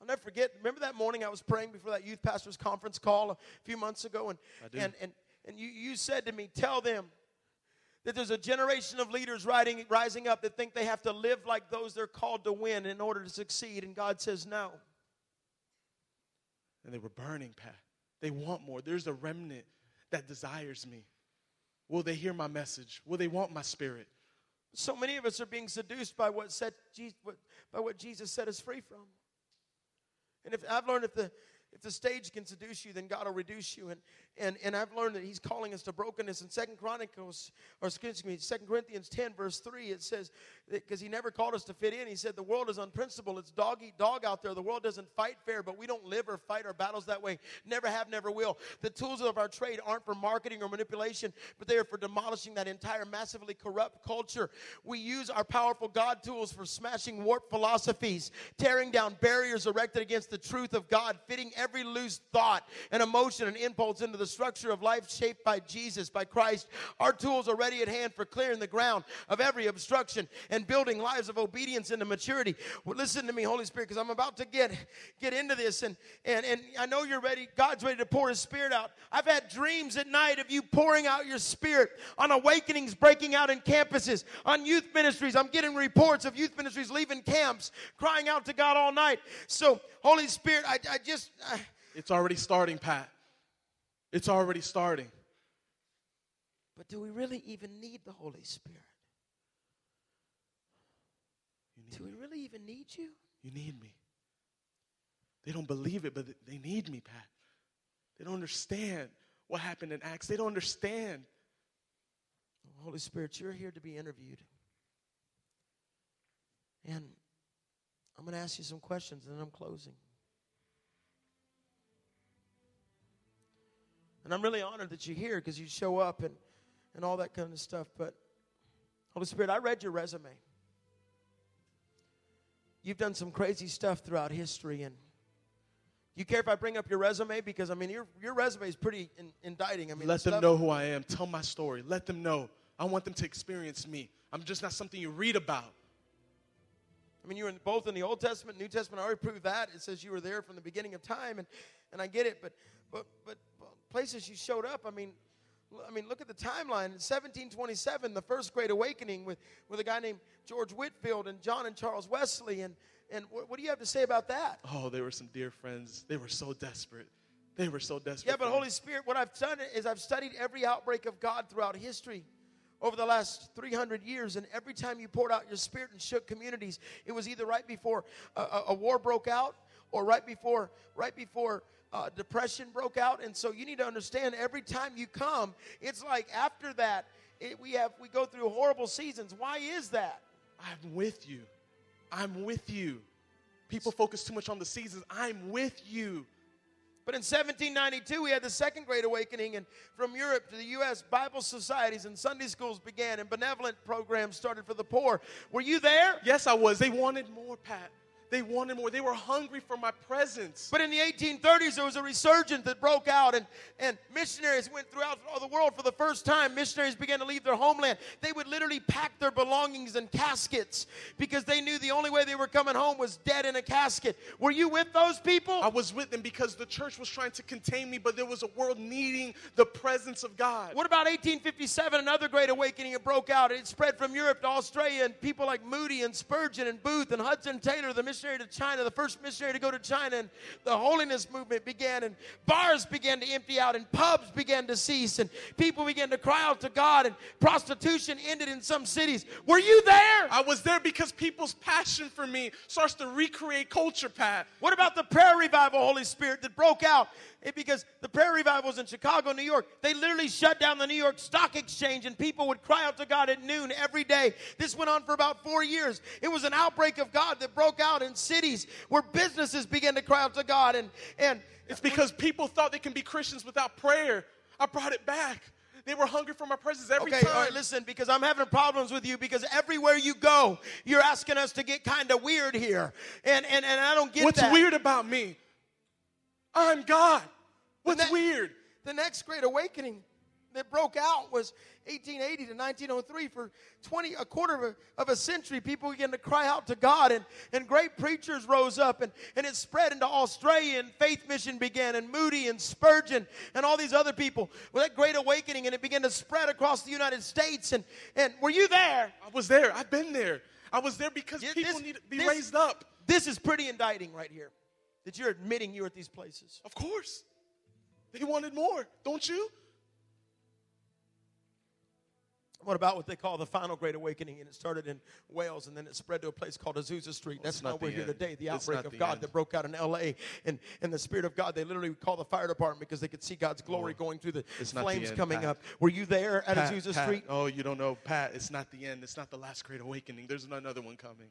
I'll never forget. Remember that morning I was praying before that youth pastors conference call a few months ago, and and and and you you said to me, tell them that there's a generation of leaders riding, rising up that think they have to live like those they're called to win in order to succeed, and God says no. And they were burning, Pat. They want more. There's a remnant that desires me. Will they hear my message? Will they want my spirit? So many of us are being seduced by what set by what Jesus set us free from. And if I've learned if the if the stage can seduce you, then God will reduce you. And and and I've learned that He's calling us to brokenness. In Second Chronicles, or excuse me, Second Corinthians ten verse three, it says because He never called us to fit in. He said the world is unprincipled. It's dog eat dog out there. The world doesn't fight fair, but we don't live or fight our battles that way. Never have, never will. The tools of our trade aren't for marketing or manipulation, but they are for demolishing that entire massively corrupt culture. We use our powerful God tools for smashing warped philosophies, tearing down barriers erected against the truth of God, fitting every loose thought and emotion and impulse into the structure of life shaped by Jesus, by Christ. Our tools are ready at hand for clearing the ground of every obstruction and building lives of obedience into maturity. Well, listen to me, Holy Spirit, because I'm about to get get into this, and and and I know you're ready. God's ready to pour His Spirit out. I've had dreams at night of you pouring out your Spirit on awakenings breaking out in campuses, on youth ministries. I'm getting reports of youth ministries leaving camps, crying out to God all night. So, Holy Spirit, I, I just. I, It's already starting, Pat. It's already starting. But do we really even need the Holy Spirit? Do we really even need you? You need me. They don't believe it, but they need me, Pat. They don't understand what happened in Acts. They don't understand. Oh, Holy Spirit, you're here to be interviewed. And I'm going to ask you some questions and then I'm closing. And I'm really honored that you're here because you show up and, and all that kind of stuff. But, Holy Spirit, I read your resume. You've done some crazy stuff throughout history. And you care if I bring up your resume? Because, I mean, your, your resume is pretty in, indicting. I mean, Let them stuff- know who I am. Tell my story. Let them know. I want them to experience me. I'm just not something you read about. I mean, you were in, both in the Old Testament, New Testament. I already proved that. It says you were there from the beginning of time, and, and I get it. But, but, but places you showed up. I mean, I mean, look at the timeline. In 1727, the First Great Awakening with, with a guy named George Whitefield and John and Charles Wesley. And, and what, what do you have to say about that? Oh, they were some dear friends. They were so desperate. They were so desperate. Yeah, but Holy. Spirit, what I've done is I've studied every outbreak of God throughout history over the last 300 years, and every time you poured out your spirit and shook communities, it was either right before a, a, a war broke out or right before right before uh, depression broke out. And so you need to understand every time you come, it's like after that it, we have we go through horrible seasons. Why is that? I'm with you. I'm with you. People focus too much on the seasons. I'm with you. But in 1792, we had the Second Great Awakening, and from Europe to the U.S., Bible societies and Sunday schools began, and benevolent programs started for the poor. Were you there? Yes, I was. They wanted more, Pat. They wanted more. They were hungry for my presence. But in the 1830s, there was a resurgence that broke out, and, and missionaries went throughout all the world for the first time. Missionaries began to leave their homeland. They would literally pack their belongings in caskets because they knew the only way they were coming home was dead in a casket. Were you with those people? I was with them because the church was trying to contain me, but there was a world needing the presence of God. What about 1857? Another great awakening it broke out. It spread from Europe to Australia, and people like Moody and Spurgeon and Booth and Hudson Taylor, the missionary to China, the first missionary to go to China, and the holiness movement began, and bars began to empty out, and pubs began to cease, and people began to cry out to God, and prostitution ended in some cities. Were you there? I was there because people's passion for me starts to recreate culture, Pat. What about the prayer revival, Holy Spirit, that broke out? It, because the prayer revivals in Chicago, New York, they literally shut down the New York Stock Exchange and people would cry out to God at noon every day. This went on for about four years. It was an outbreak of God that broke out in cities where businesses began to cry out to God. And, and It's because people thought they can be Christians without prayer. I brought it back. They were hungry for my presence every Okay, time. all right, listen, because I'm having problems with you because everywhere you go, you're asking us to get kind of weird here. And, and, and I don't get it. What's that. weird about me? I'm God. What's ne- weird? The next great awakening that broke out was 1880 to 1903. For 20, a quarter of a, of a century, people began to cry out to God, and, and great preachers rose up, and, and it spread into Australia, and Faith Mission began, and Moody and Spurgeon, and all these other people. Well, that great awakening, and it began to spread across the United States. And, and were you there? I was there. I've been there. I was there because Yeah, people this- need to be this- raised up. This is pretty indicting right here that you're admitting you were at these places. Of course. They wanted more, don't you? What about what they call the final great awakening? And it started in Wales and then it spread to a place called Azusa Street. That's not not we're here end. today. The outbreak of the God end. that broke out in LA. And, and the Spirit of God, they literally called the fire department because they could see God's glory going through the the flames end, coming Pat. up. Were you there at Pat, Azusa Pat, Street? Oh, you don't know, Pat. It's not the end. It's not the last great awakening. There's another one coming.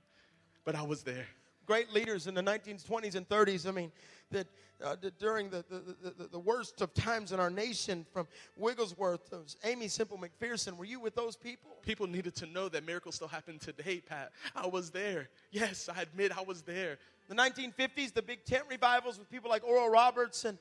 But I was there. Great leaders in the 1920s and 30s. I mean, that uh, during the, the, the, the, the worst of times in our nation, from Wigglesworth to Aimee Semple McPherson, were you with those people? People needed to know that miracles still happen today, Pat. I was there. Yes, I admit I was there. The 1950s, the big tent revivals with people like Oral Roberts and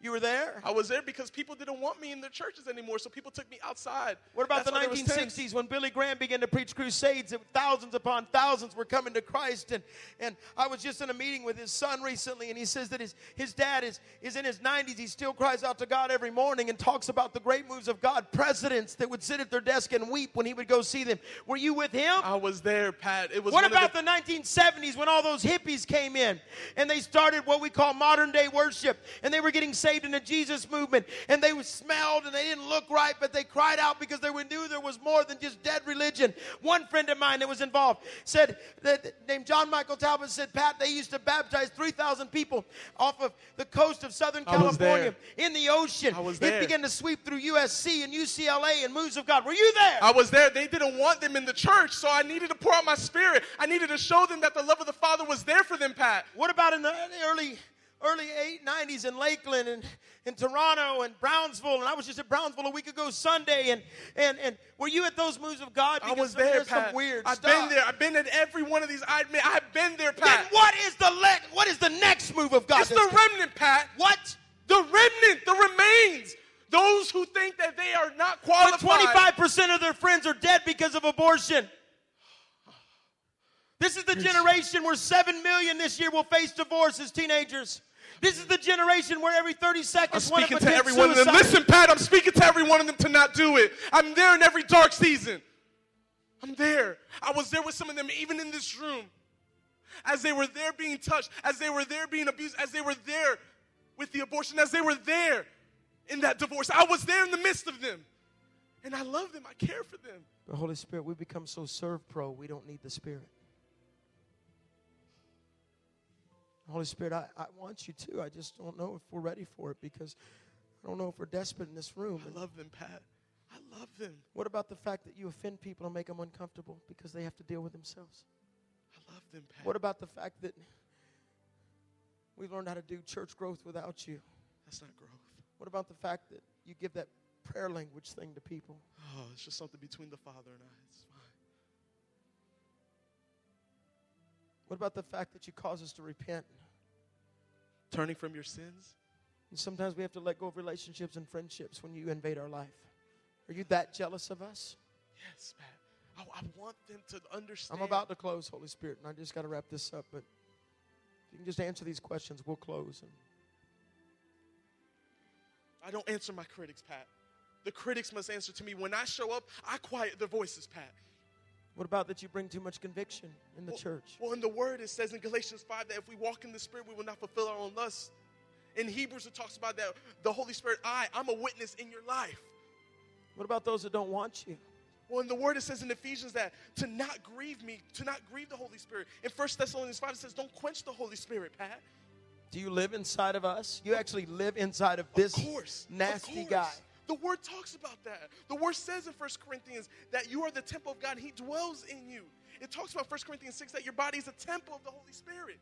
You were there? I was there because people didn't want me in their churches anymore, so people took me outside. What about That's why there was the 1960s when Billy Graham began to preach crusades and thousands upon thousands were coming to Christ? And, and I was just in a meeting with his son recently, and he says that his, his dad is, is in his 90s. He still cries out to God every morning and talks about the great moves of God. Presidents that would sit at their desk and weep when he would go see them. Were you with him? I was there, Pat. It was What about of the 1970s when all those hippies came in and they started what we call modern day worship and they were getting saved in the Jesus movement and they smelled and they didn't look right but they cried out because they knew there was more than just dead religion. One friend of mine that was involved said that named John Michael Talbot said Pat they used to baptize 3,000 people off of the coast of Southern California in the ocean. It began to sweep through USC and UCLA and moves of God. Were you there? I was there. They didn't want them in the church, so I needed to pour out my spirit. I needed to show them that the love of the Father was there for them, Pat. What about in the early early eight nineties in Lakeland and in Toronto and Brownsville? And I was just at Brownsville a week ago Sunday. And and and were you at those moves of God? I was there, there's Pat. some weird I've stuff. been there. I've been at every one of these. I admit, I've been there, Pat. Then what is the le- what is the next move of God? It's the remnant, Pat. What? The remnant, the remains. Those who think that they are not qualified. twenty-five percent of their friends are dead because of abortion. This is the generation where seven million this year will face divorce as teenagers. This is the generation where every 30 I'm seconds one of speaking them to commits every one of them. suicide. Listen, Pat, I'm speaking to every one of them to not do it. I'm there in every dark season. I'm there. I was there with some of them, even in this room. As they were there being touched, as they were there being abused, as they were there with the abortion, as they were there in that divorce. I was there in the midst of them. And I love them. I care for them. The Holy Spirit, we become so serve pro, we don't need the Spirit. Holy Spirit, I, I want you to. I just don't know if we're ready for it because I don't know if we're desperate in this room. I love them, Pat. I love them. What about the fact that you offend people and make them uncomfortable because they have to deal with themselves? I love them, Pat. What about the fact that we learned how to do church growth without you? That's not growth. What about the fact that you give that prayer language thing to people? Oh, it's just something between the Father and I. It's What about the fact that you cause us to repent? Turning from your sins. And sometimes we have to let go of relationships and friendships when you invade our life. Are you that jealous of us? Yes, Pat. I, I want them to understand. I'm about to close, Holy Spirit, and I just got to wrap this up. But if you can just answer these questions, we'll close. I don't answer my critics, Pat. The critics must answer to me. When I show up, I quiet their voices, Pat. What about that you bring too much conviction in the well, church? Well, in the Word, it says in Galatians 5 that if we walk in the Spirit, we will not fulfill our own lusts. In Hebrews, it talks about that the Holy Spirit, I, I'm a witness in your life. What about those that don't want you? Well, in the Word, it says in Ephesians that to not grieve me, to not grieve the Holy Spirit. In 1 Thessalonians 5, it says, don't quench the Holy Spirit, Pat. Do you live inside of us? You actually live inside of this of course, of nasty course. guy. The word talks about that. The word says in 1 Corinthians that you are the temple of God, He dwells in you. It talks about 1 Corinthians 6 that your body is a temple of the Holy Spirit.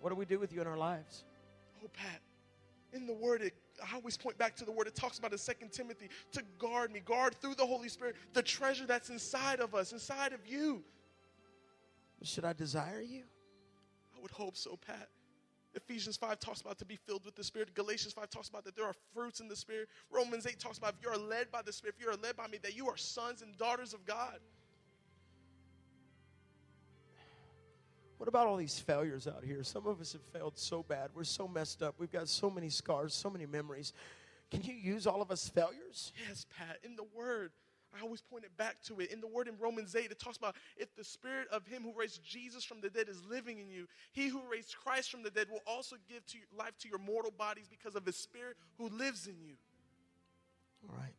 What do we do with you in our lives? Oh, Pat, in the word, it, I always point back to the word. It talks about in 2 Timothy to guard me, guard through the Holy Spirit the treasure that's inside of us, inside of you. Should I desire you? I would hope so, Pat. Ephesians 5 talks about to be filled with the Spirit. Galatians 5 talks about that there are fruits in the Spirit. Romans 8 talks about if you are led by the Spirit, if you are led by me, that you are sons and daughters of God. What about all these failures out here? Some of us have failed so bad. We're so messed up. We've got so many scars, so many memories. Can you use all of us failures? Yes, Pat. In the Word, I always point it back to it. In the Word in Romans 8, it talks about if the Spirit of Him who raised Jesus from the dead is living in you, He who raised Christ from the dead will also give to your, life to your mortal bodies because of His Spirit who lives in you. All right.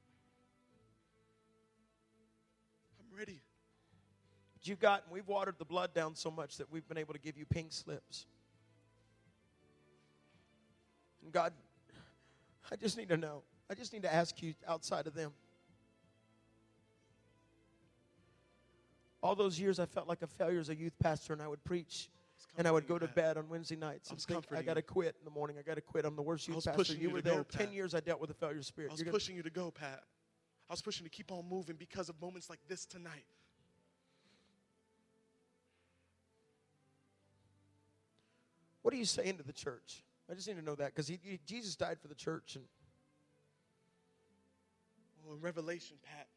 I'm ready. But you've gotten, we've watered the blood down so much that we've been able to give you pink slips. And God, I just need to know. I just need to ask you outside of them. All those years I felt like a failure as a youth pastor, and I would preach and I would go to bed on Wednesday nights I and was think, I got to quit in the morning. I got to quit. I'm the worst I youth was pastor. pushing You you were to go. Pat. Ten years I dealt with a failure spirit. I was You're gonna- pushing you to go, Pat. I was pushing to keep on moving because of moments like this tonight. What are you saying to the church? I just need to know that because Jesus died for the church, and Well, in Revelation, Pat,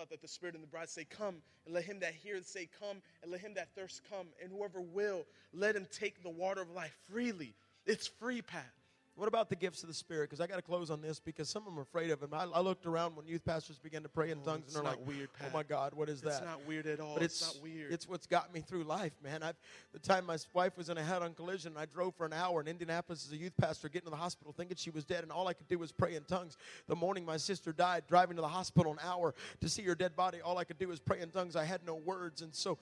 about that the Spirit and the bride say, Come, and let him that heareth say, Come, and let him that thirst come, and whoever will, let him take the water of life freely. It's free, Pat. What about the gifts of the Spirit? Because I got to close on this because some of them are afraid of them. I, I looked around when youth pastors began to pray in Oh, tongues, and they're like, weird, "Oh my God, what is that?" It's not weird at all. but it's, it's, not weird. It's what's got me through life, man. I've the time my wife was in a head-on collision, I drove for an hour in Indianapolis as a youth pastor, getting to the hospital, thinking she was dead, and all I could do was pray in tongues. The morning my sister died, driving to the hospital an hour to see her dead body, all I could do was pray in tongues. I had no words, and so,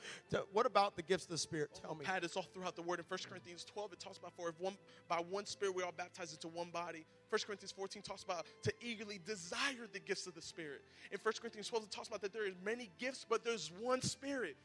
what about the gifts of the Spirit? Tell me. Pat, it's all throughout the word. In 1 Corinthians 12, it talks about for if one by one spirit we're all baptized into one body. 1 Corinthians 14 talks about to eagerly desire the gifts of the Spirit. In 1 Corinthians 12, it talks about that there is many gifts, but there's one spirit.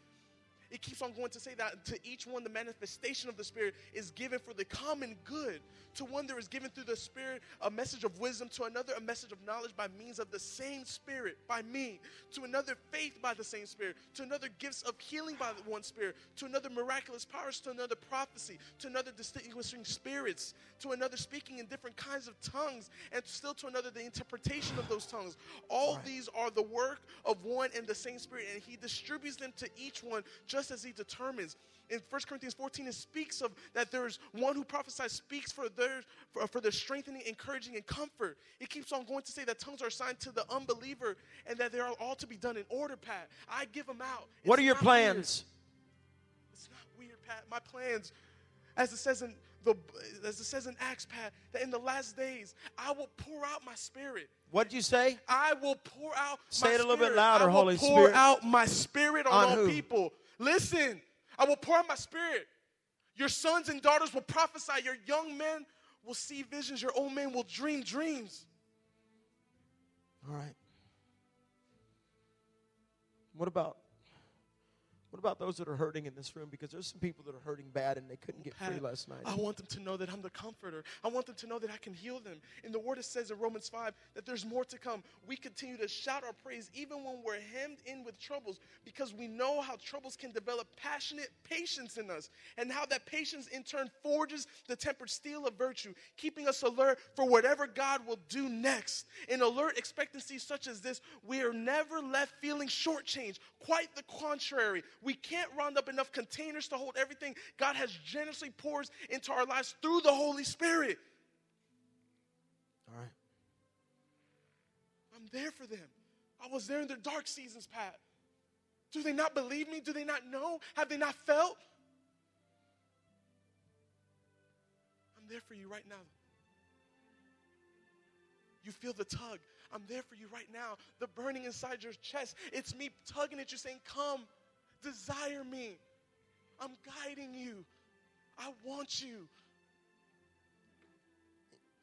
It keeps on going to say that to each one, the manifestation of the Spirit is given for the common good. To one, there is given through the Spirit a message of wisdom, to another, a message of knowledge by means of the same Spirit, by me. To another, faith by the same Spirit. To another, gifts of healing by the one Spirit. To another, miraculous powers. To another, prophecy. To another, distinguishing spirits. To another, speaking in different kinds of tongues. And still to another, the interpretation of those tongues. All Right. these are the work of one and the same Spirit, and He distributes them to each one just as He determines. In 1 Corinthians 14, it speaks of that there's one who prophesies, speaks for their for, for their strengthening, encouraging, and comfort. It keeps on going to say that tongues are assigned to the unbeliever and that they are all to be done in order, Pat. I give them out. what are your not weird. plans? It's not weird, Pat. My plans, as it says in the as it says in Acts, Pat, that in the last days I will pour out my spirit. What'd you say? I will pour out. Say my it a little bit louder, Holy pour Spirit. out my spirit on, On all who? people. Listen, I will pour out my spirit. Your sons and daughters will prophesy. Your young men will see visions. Your old men will dream dreams. All right. What about what about those that are hurting in this room? Because there's some people that are hurting bad and they couldn't get free last night. I want them to know that I'm the comforter. I want them to know that I can heal them. And the word, it says in Romans 5 that there's more to come. We continue to shout our praise even when we're hemmed in with troubles because we know how troubles can develop passionate patience in us and how that patience in turn forges the tempered steel of virtue, keeping us alert for whatever God will do next. In alert expectancy such as this, we are never left feeling shortchanged. Quite the contrary. We can't round up enough containers to hold everything God has generously pours into our lives through the Holy Spirit. All right. I'm there for them. I was there in their dark seasons, Pat. Do they not believe me? Do they not know? Have they not felt? I'm there for you right now. You feel the tug. I'm there for you right now. The burning inside your chest. It's me tugging at you, saying, Come, desire me. I'm guiding you. I want you.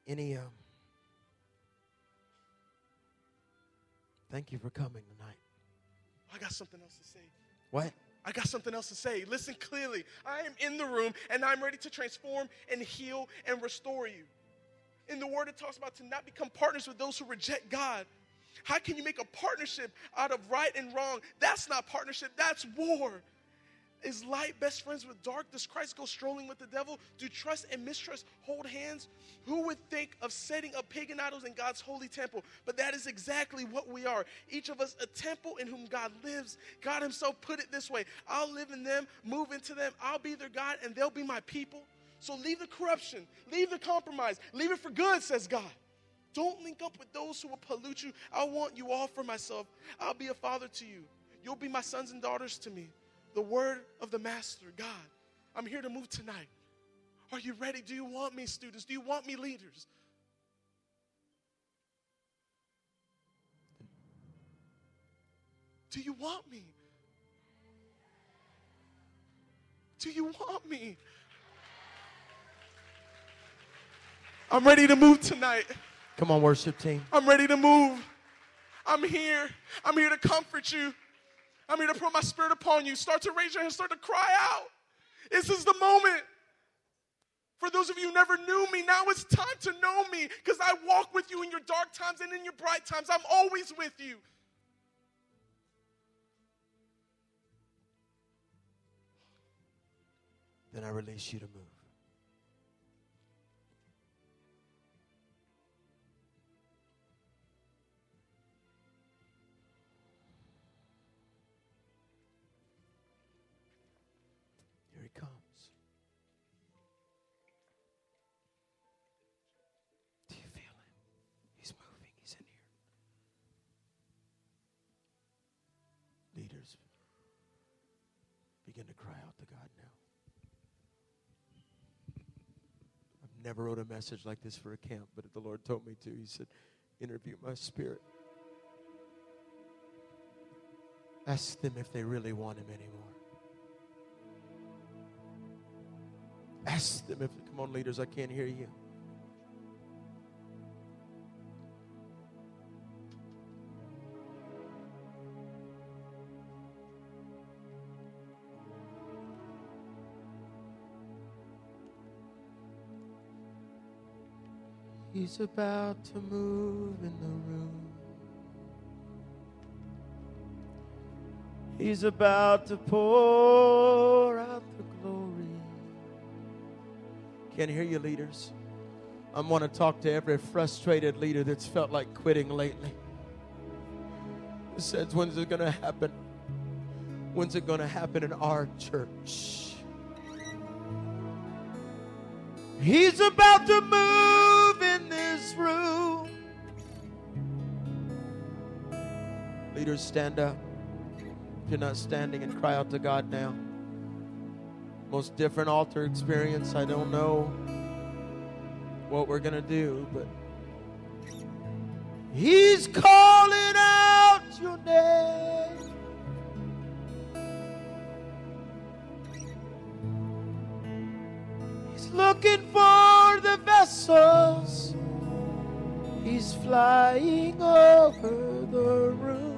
Any um Thank you for coming tonight. I got something else to say. What? I got something else to say. Listen clearly. I am in the room and I'm ready to transform and heal and restore you. In the word, it talks about to not become partners with those who reject God. How can you make a partnership out of right and wrong? That's not partnership, that's war. Is light best friends with dark? Does Christ go strolling with the devil? Do trust and mistrust hold hands? Who would think of setting up pagan idols in God's holy temple? But that is exactly what we are. Each of us a temple in whom God lives. God Himself put it this way I'll live in them, move into them, I'll be their God, and they'll be my people. So leave the corruption, leave the compromise, leave it for good, says God. Don't link up with those who will pollute you. I want you all for myself. I'll be a father to you. You'll be my sons and daughters to me. The word of the Master, God. I'm here to move tonight. Are you ready? Do you want me, students? Do you want me, leaders? Do you want me? Do you want me? I'm ready to move tonight. Come on, worship team. I'm ready to move. I'm here. I'm here to comfort you. I'm here to put my spirit upon you. Start to raise your hand, start to cry out. This is the moment. For those of you who never knew me, now it's time to know me because I walk with you in your dark times and in your bright times. I'm always with you. Then I release you to move. Never wrote a message like this for a camp, but the Lord told me to. He said, interview my spirit. Ask them if they really want him anymore. Ask them if, come on, leaders, I can't hear you. He's about to move in the room. He's about to pour out the glory. Can't hear you, leaders. I want to talk to every frustrated leader that's felt like quitting lately. Who says, when's it going to happen? When's it going to happen in our church? He's about to move Leaders, stand up. If you're not standing and cry out to God now. Most different altar experience. I don't know what we're going to do, but He's calling out your name. He's looking for the vessels. He's flying over the room.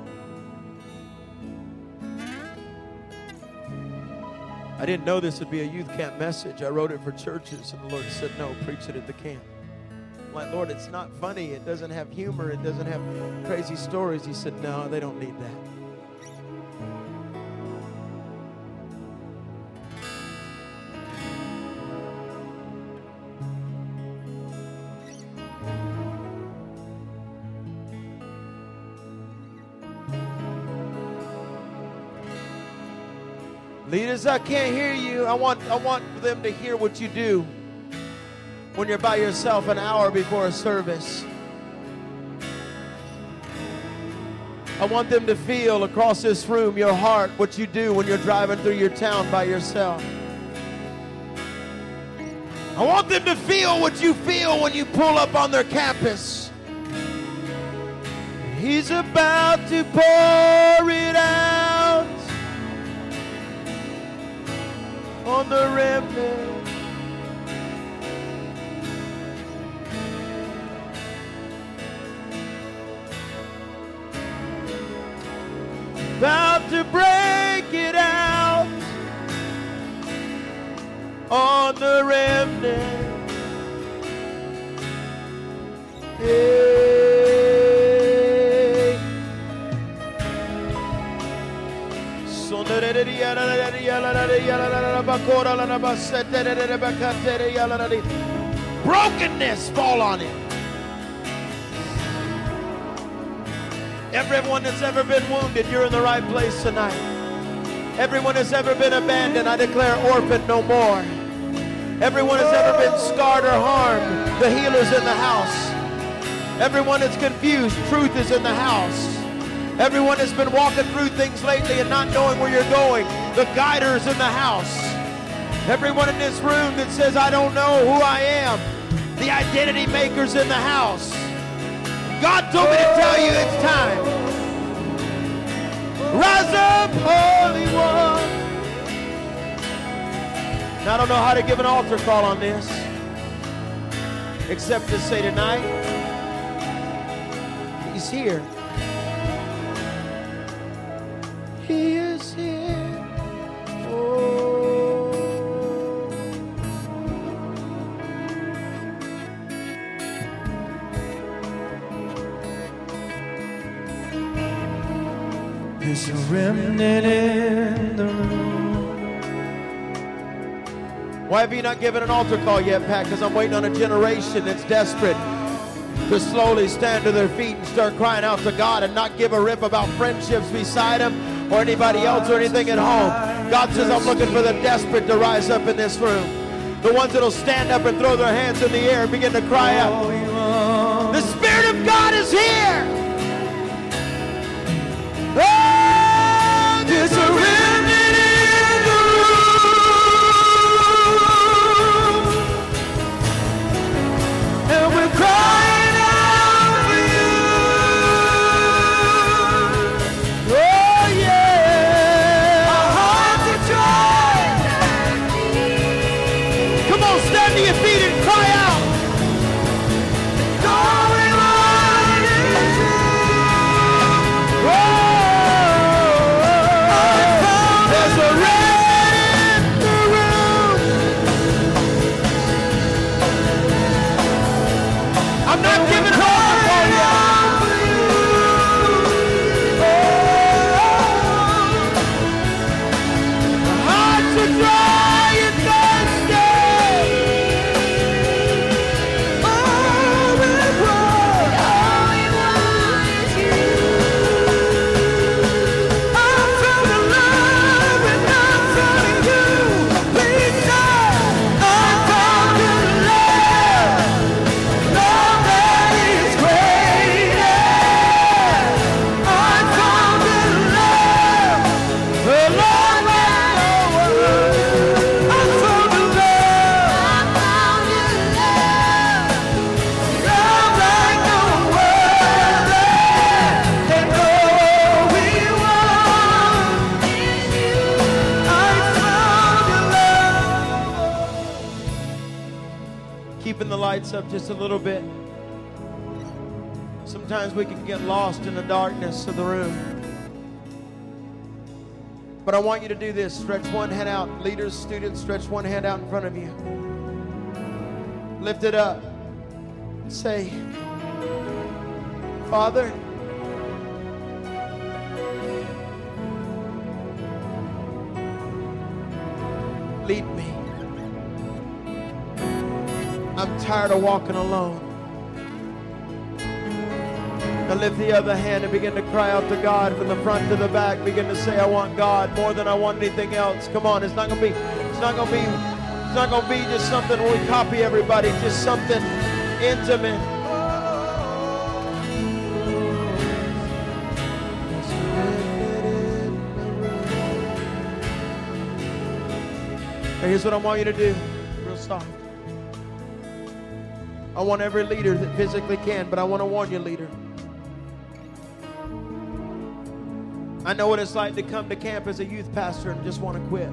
I didn't know this would be a youth camp message. I wrote it for churches, and the Lord said, No, preach it at the camp. I'm like, Lord, it's not funny. It doesn't have humor. It doesn't have crazy stories. He said, No, they don't need that. I can't hear you. I want, I want them to hear what you do when you're by yourself an hour before a service. I want them to feel across this room, your heart, what you do when you're driving through your town by yourself. I want them to feel what you feel when you pull up on their campus. He's about to pour it out on the remnant. About to break it out on the remnant. Hey. Brokenness fall on him. Everyone that's ever been wounded, you're in the right place tonight. Everyone that's ever been abandoned, I declare orphan no more. Everyone that's ever been scarred or harmed, the healer's in the house. Everyone that's confused, truth is in the house. Everyone that's been walking through things lately and not knowing where you're going, the guider is in the house. Everyone in this room that says, I don't know who I am, the identity maker's in the house. God told me to tell you it's time. Rise up, Holy One. Now, I don't know how to give an altar call on this, except to say tonight, He's here. He is here. Oh. There's a remnant in the room. Why have you not given an altar call yet, Pat? Because I'm waiting on a generation that's desperate to slowly stand to their feet and start crying out to God and not give a rip about friendships beside them or anybody else or anything at home. God says, I'm looking for the desperate to rise up in this room. The ones that'll stand up and throw their hands in the air and begin to cry out. The Spirit of God is here. Oh, just a little bit. Sometimes we can get lost in the darkness of the room. But I want you to do this. Stretch one hand out. Leaders, students, stretch one hand out in front of you. Lift it up. Say, Father, tired of walking alone. Now lift the other hand and begin to cry out to God from the front to the back. Begin to say, I want God more than I want anything else. Come on, it's not gonna be, it's not gonna be, it's not gonna be just something where we copy everybody, just something intimate. Here's what I want you to do, real soft. I want every leader that physically can, but I want to warn you, leader. I know what it's like to come to camp as a youth pastor and just want to quit.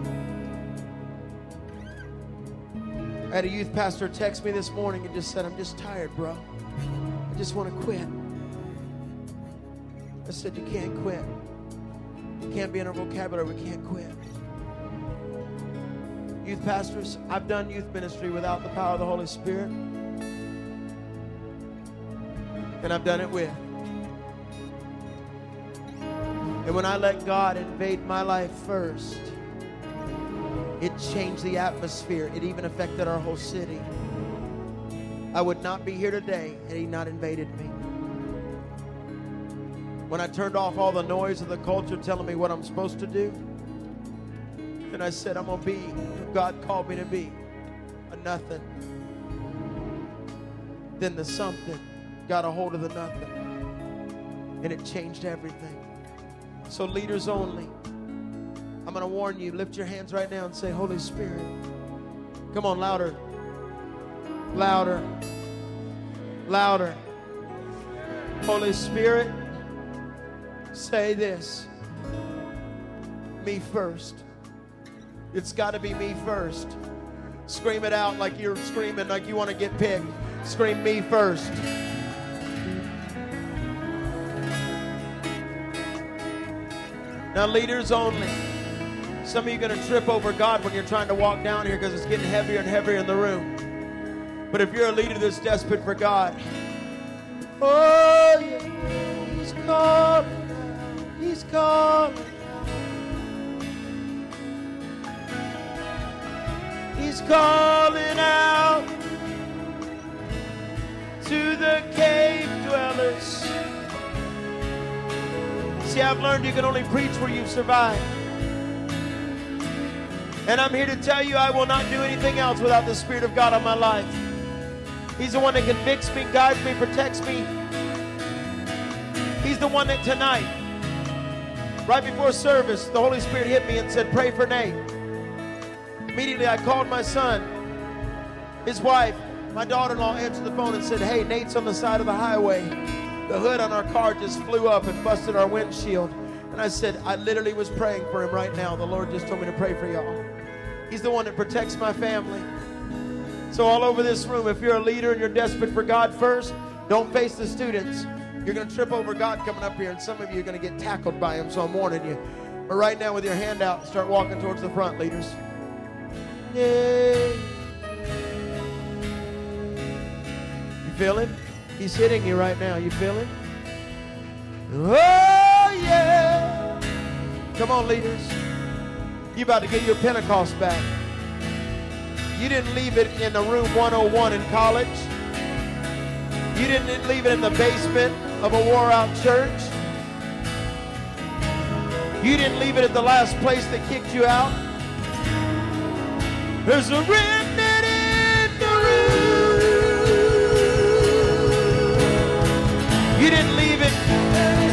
I had a youth pastor text me this morning and just said, I'm just tired, bro. I just want to quit. I said, You can't quit. You can't be in our vocabulary. We can't quit. Youth pastors, I've done youth ministry without the power of the Holy Spirit. And I've done it with. And when I let God invade my life first, it changed the atmosphere. It even affected our whole city. I would not be here today had He not invaded me. When I turned off all the noise of the culture telling me what I'm supposed to do, and I said, I'm going to be who God called me to be a nothing. Then the something got a hold of the nothing, and it changed everything. So, leaders only. I'm going to warn you. Lift your hands right now and say, Holy Spirit. Come on, louder. Louder. Louder. Holy Spirit, say this. Me first. It's got to be me first. Scream it out like you're screaming, like you want to get picked. Scream me first. Now, leaders only. Some of you are going to trip over God when you're trying to walk down here because it's getting heavier and heavier in the room. But if you're a leader that's desperate for God, oh, yeah, He's coming. He's coming. He's calling out to the cave dwellers. See, I've learned you can only preach where you've survived. And I'm here to tell you I will not do anything else without the Spirit of God on my life. He's the one that convicts me, guides me, protects me. He's the one that tonight, right before service, the Holy Spirit hit me and said, Pray for Nate. Immediately I called my son, his wife, my daughter in law answered the phone and said, Hey, Nate's on the side of the highway. The hood on our car just flew up and busted our windshield. And I said, I literally was praying for him right now. The Lord just told me to pray for y'all. He's the one that protects my family. So, all over this room, if you're a leader and you're desperate for God first, don't face the students. You're going to trip over God coming up here, and some of you are going to get tackled by him, so I'm warning you. But right now, with your hand out, start walking towards the front, leaders. Yay. You feel him? He's hitting you right now. You feel him? Oh, yeah. Come on, leaders. You about to get your Pentecost back. You didn't leave it in the room 101 in college. You didn't leave it in the basement of a wore out church. You didn't leave it at the last place that kicked you out. There's a remnant You didn't leave it.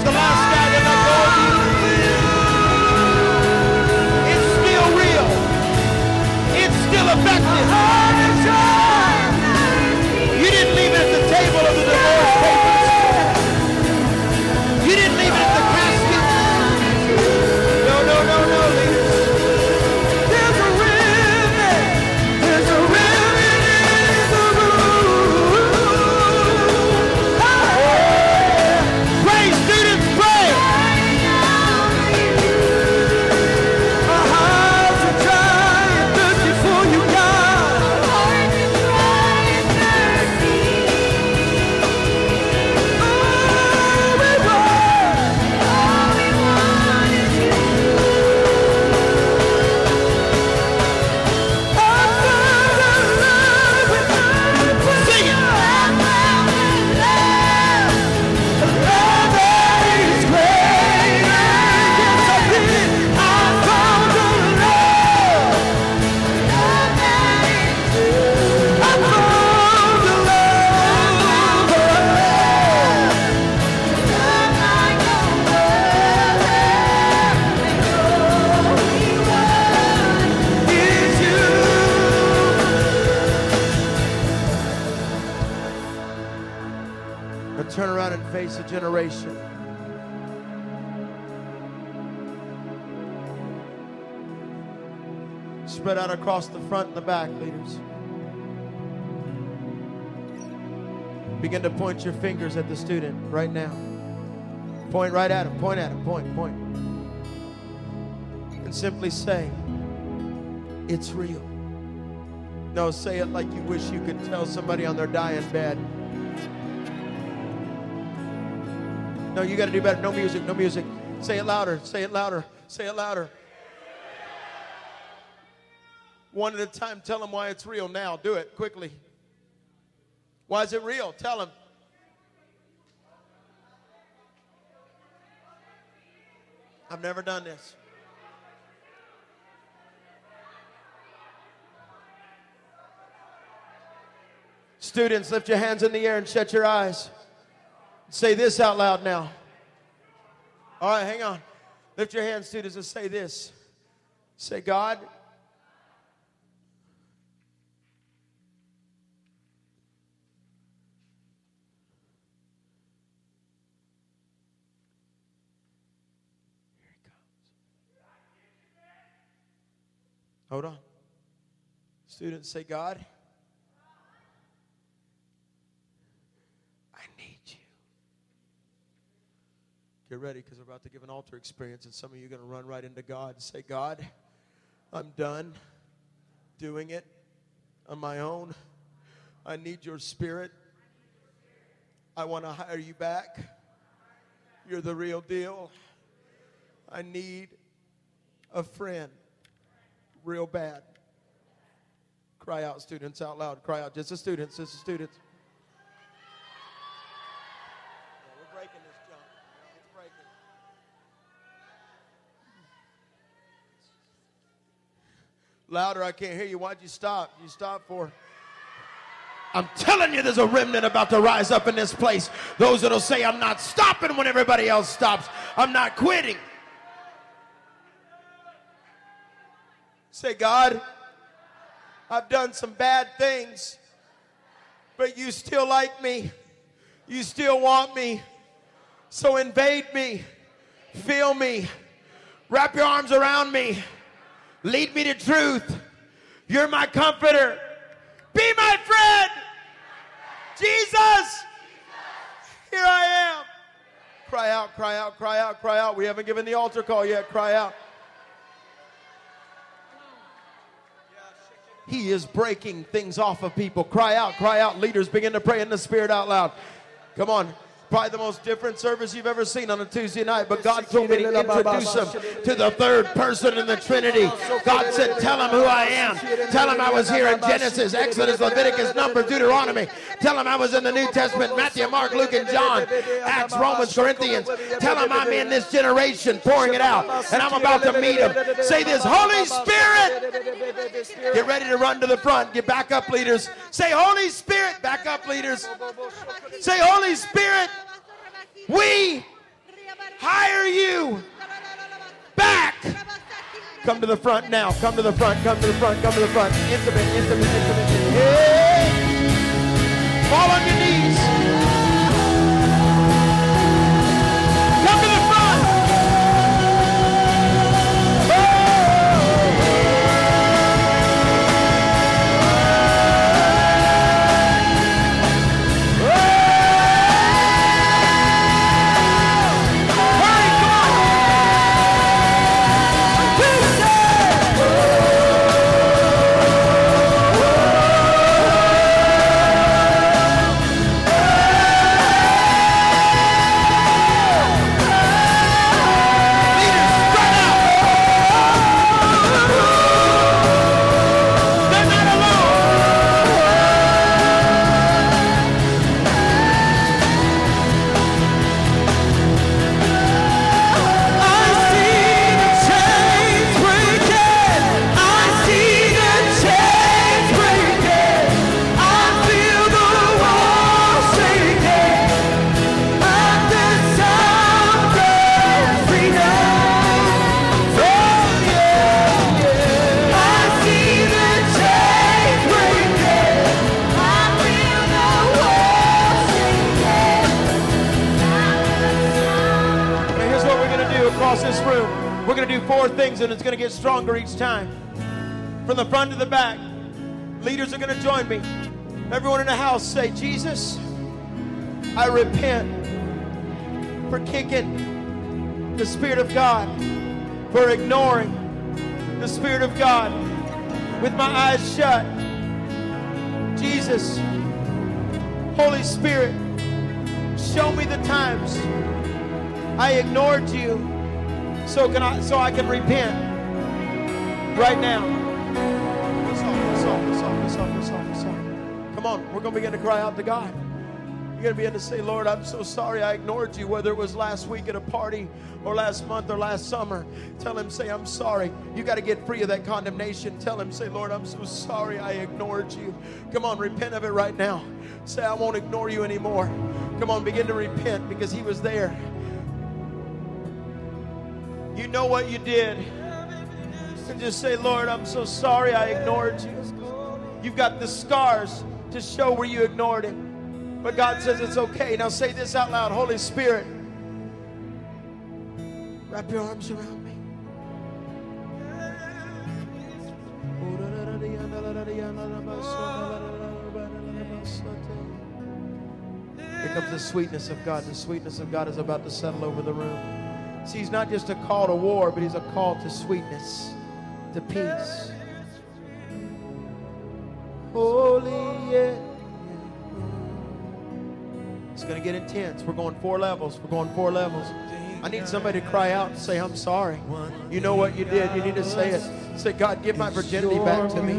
Worship. Spread out across the front and the back, leaders. Begin to point your fingers at the student right now. Point right at him. Point at him. Point, point. And simply say, It's real. No, say it like you wish you could tell somebody on their dying bed. No, you got to do better. No music, no music. Say it louder. Say it louder. Say it louder. One at a time, tell them why it's real now. Do it quickly. Why is it real? Tell them. I've never done this. Students, lift your hands in the air and shut your eyes. Say this out loud now. All right, hang on. Lift your hands, students, and say this. Say, God, Hold on. Students say, God, I need you. Get ready because we're about to give an altar experience, and some of you are going to run right into God and say, God, I'm done doing it on my own. I need your spirit. I want to hire you back. You're the real deal. I need a friend real bad. Cry out, students, out loud. Cry out. Just the students, just the students. Yeah, we're breaking this junk. It's breaking. Louder, I can't hear you. Why'd you stop? You stop for. I'm telling you, there's a remnant about to rise up in this place. Those that'll say, I'm not stopping when everybody else stops. I'm not quitting. Say, God, I've done some bad things, but you still like me. You still want me. So invade me, fill me, wrap your arms around me, lead me to truth. You're my comforter. Be my friend. Jesus, here I am. Cry out, cry out, cry out, cry out. We haven't given the altar call yet. Cry out. He is breaking things off of people. Cry out, cry out. Leaders begin to pray in the Spirit out loud. Come on. Probably the most different service you've ever seen on a Tuesday night, but God told me to introduce him to the third person in the Trinity. God said, Tell him who I am. Tell him I was here in Genesis, Exodus, Leviticus, Numbers, Deuteronomy. Tell him I was in the New Testament Matthew, Mark, Luke, and John, Acts, Romans, Corinthians. Tell him I'm in this generation pouring it out, and I'm about to meet him. Say this Holy Spirit. Get ready to run to the front. Get back up, leaders. Say, Holy Spirit. Back up, leaders. Say, Holy Spirit. We hire you back. Come to the front now. Come to the front. Come to the front. Come to the front. Intimate, intimate, intimate. Fall on your knees. And it's going to get stronger each time. From the front to the back, leaders are going to join me. Everyone in the house say, Jesus, I repent for kicking the Spirit of God, for ignoring the Spirit of God with my eyes shut. Jesus, Holy Spirit, show me the times I ignored you so can I so I can repent right now. Come on, we're gonna begin to cry out to God. You're gonna begin to say, Lord, I'm so sorry I ignored you, whether it was last week at a party or last month or last summer. Tell him, say, I'm sorry. You got to get free of that condemnation. Tell him, say, Lord, I'm so sorry I ignored you. Come on, repent of it right now. Say, I won't ignore you anymore. Come on, begin to repent because he was there. You know what you did. And just say, Lord, I'm so sorry I ignored you. You've got the scars to show where you ignored him. But God says it's okay. Now say this out loud Holy Spirit, wrap your arms around me. Here comes the sweetness of God. The sweetness of God is about to settle over the room. See, he's not just a call to war, but he's a call to sweetness, to peace. Holy, yeah. It's going to get intense. We're going four levels. We're going four levels. I need somebody to cry out and say, I'm sorry. You know what you did. You need to say it. Say, God, give my virginity back to me.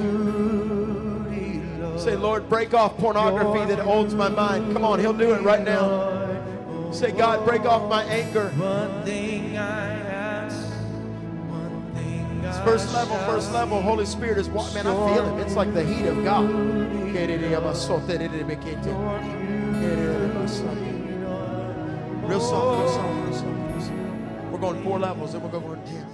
Say, Lord, break off pornography that holds my mind. Come on, He'll do it right now. Say, God, break off my anger. One thing I ask, one thing It's first level, first level. Holy Spirit is what, man, I feel Him. It's like the heat of God. Real soft, real soft, real soft, real soft. We're going four levels, and we're going ten.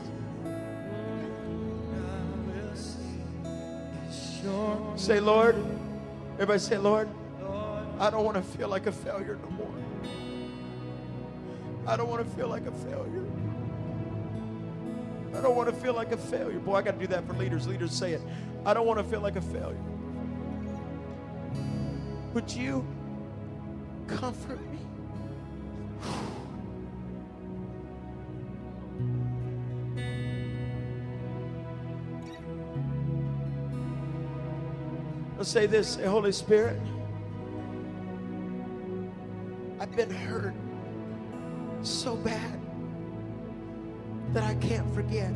Say, Lord. Everybody say, Lord, I don't want to feel like a failure no more. I don't want to feel like a failure. I don't want to feel like a failure. Boy, I got to do that for leaders. Leaders say it. I don't want to feel like a failure. Would you comfort me? Let's say this Holy Spirit, I've been hurt so bad that I can't forget.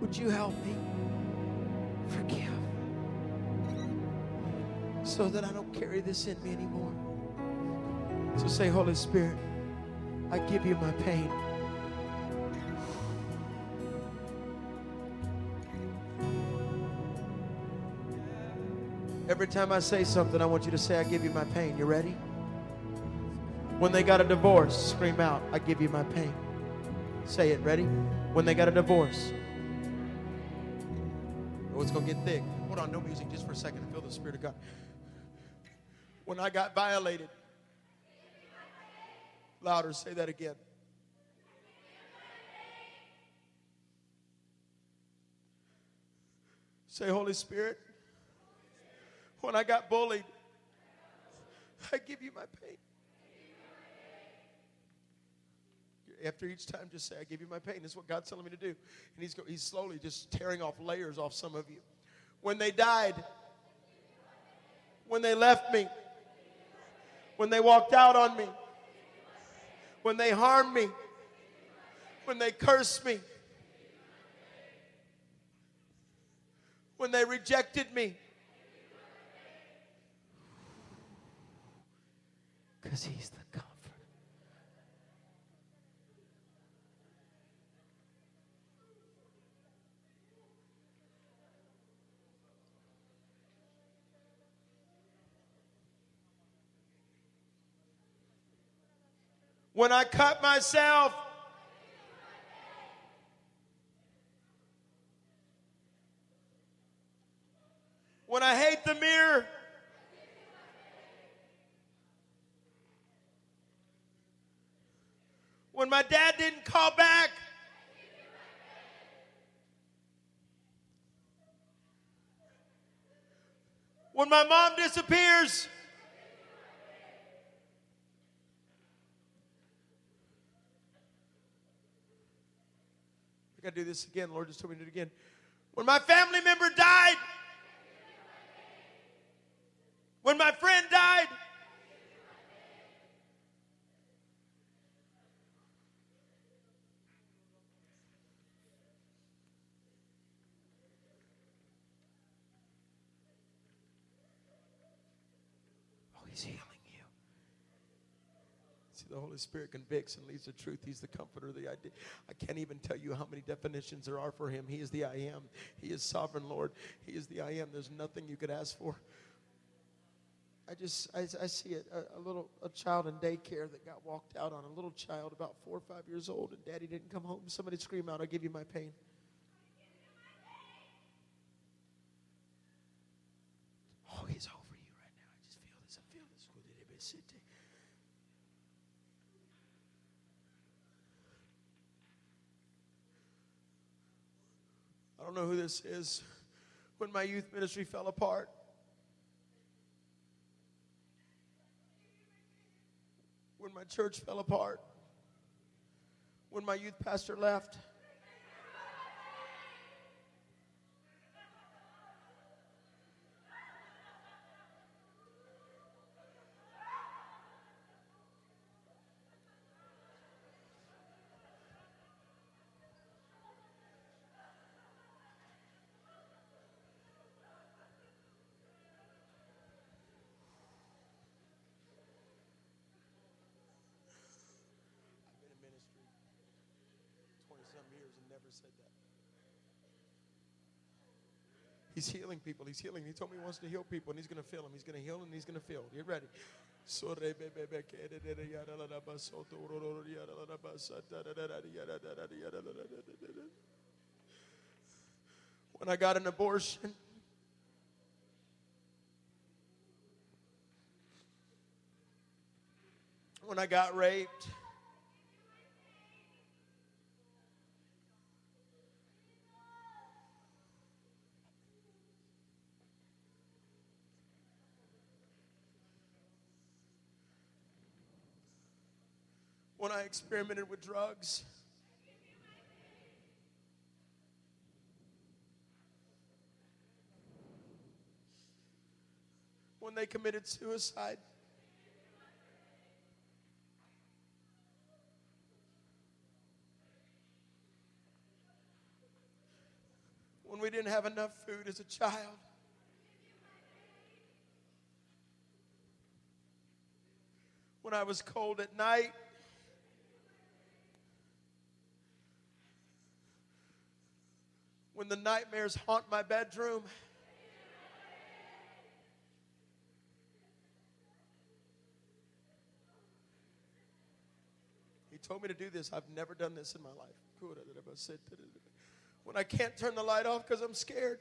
Would you help me forgive so that I don't carry this in me anymore? So say, Holy Spirit, I give you my pain. Every time I say something, I want you to say, I give you my pain. You ready? When they got a divorce, scream out, I give you my pain. Say it, ready? When they got a divorce. Oh, it's going to get thick. Hold on, no music just for a second. I feel the Spirit of God. When I got violated. Louder, say that again. Say, Holy Spirit, when I got bullied, I give you my pain. After each time, just say, I give you my pain. This is what God's telling me to do. And he's, go, he's slowly just tearing off layers off some of you. When they died, when they left me, when they walked out on me, when they harmed me, when they cursed me, when they rejected me. Because he's the comfort. When I cut myself, when I hate the mirror, When my dad didn't call back. When my mom disappears. I gotta do this again. Lord just told me to do it again. When my family member died. When my friend died. Oh, he's healing you. See, the Holy Spirit convicts and leads to truth. He's the comforter, the idea. I can't even tell you how many definitions there are for him. He is the I am. He is sovereign Lord. He is the I am. There's nothing you could ask for. I just I, I see a, a, a little a child in daycare that got walked out on. A little child about four or five years old, and daddy didn't come home. Somebody scream out, "I'll give you my pain." Oh, he's over you right now. I just feel this. I feel this. I don't know who this is. When my youth ministry fell apart, when my church fell apart, when my youth pastor left. I've been in ministry 20 some years and never said that. He's healing people. He's healing. He told me he wants to heal people and he's going to fill them. He's going to heal and he's going to fill. Get ready. When I got an abortion, when I got raped, when I experimented with drugs. When they committed suicide. When we didn't have enough food as a child. When I was cold at night. When the nightmares haunt my bedroom. He told me to do this. I've never done this in my life. When I can't turn the light off because I'm scared.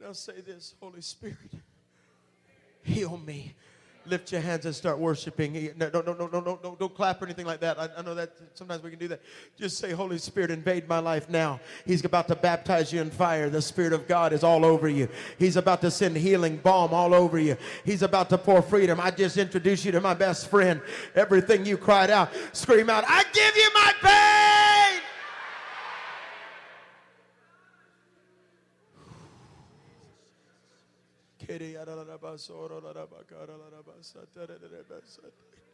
Now say this Holy Spirit, heal me. Lift your hands and start worshiping. No, no, no, no, no, no, no don't clap or anything like that. I, I know that sometimes we can do that. Just say, Holy Spirit, invade my life now. He's about to baptize you in fire. The Spirit of God is all over you. He's about to send healing balm all over you. He's about to pour freedom. I just introduced you to my best friend. Everything you cried out, scream out, I give you my pain.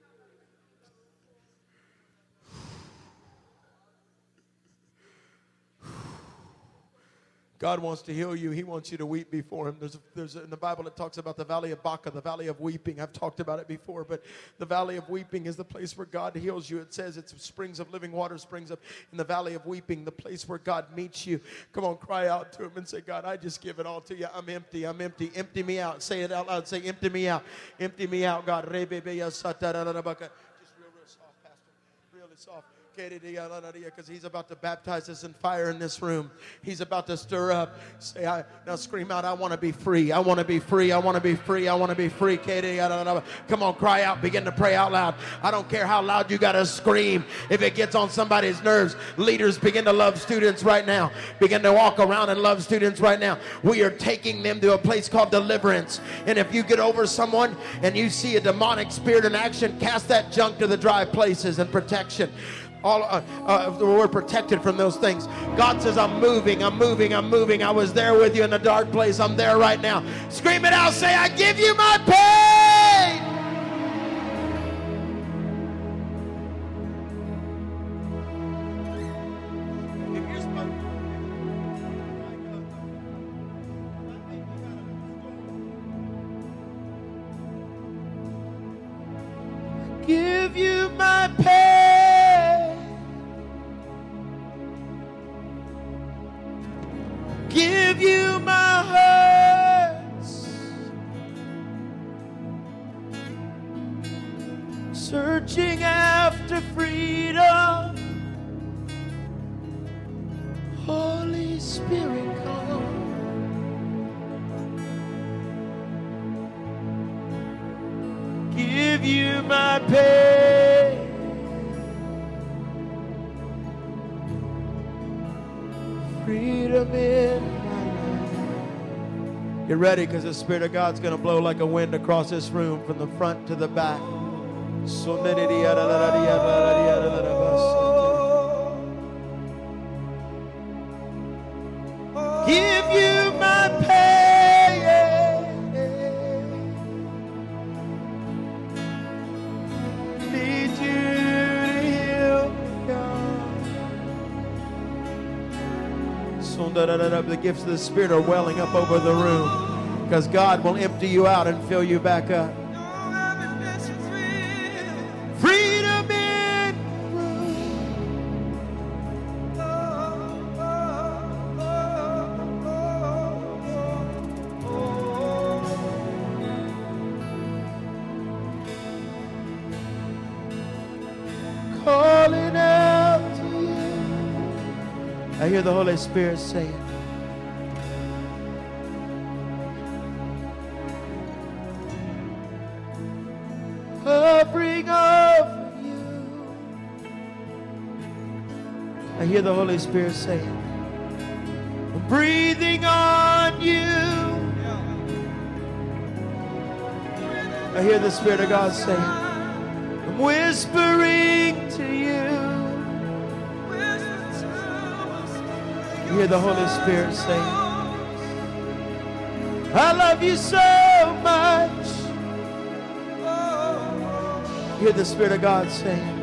God wants to heal you. He wants you to weep before Him. There's, there's in the Bible it talks about the valley of Baca, the valley of weeping. I've talked about it before, but the valley of weeping is the place where God heals you. It says it's springs of living water springs up in the valley of weeping, the place where God meets you. Come on, cry out to Him and say, God, I just give it all to you. I'm empty. I'm empty. Empty me out. Say it out loud. Say, empty me out. Empty me out, God. Just real, real soft, Pastor. Really soft. Because he's about to baptize us in fire in this room. He's about to stir up. Say, I, now scream out, I want to be free. I want to be free. I want to be free. I want to be free. Come on, cry out. Begin to pray out loud. I don't care how loud you got to scream. If it gets on somebody's nerves, leaders begin to love students right now. Begin to walk around and love students right now. We are taking them to a place called deliverance. And if you get over someone and you see a demonic spirit in action, cast that junk to the dry places and protection all uh, uh, we're protected from those things. God says i'm moving i'm moving i'm moving. I was there with you in the dark place. I'm there right now. Scream it out. Say i give you my pain ready because the Spirit of God's going to blow like a wind across this room from the front to the back. Give you my pain. need you to heal God. Sundararara, The gifts of the Spirit are welling up over the room because God will empty you out and fill you back up. Freedom in calling out to you. I hear the Holy Spirit saying, hear the Holy Spirit saying, I'm breathing on you. I hear the Spirit of God saying, I'm whispering to you. You hear the Holy Spirit saying, I love you so much. You hear the Spirit of God saying,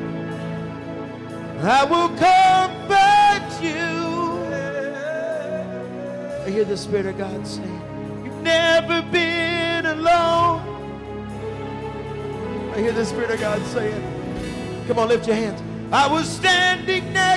I will comfort hear the Spirit of God saying, You've never been alone. I hear the Spirit of God saying, Come on, lift your hands. I was standing you.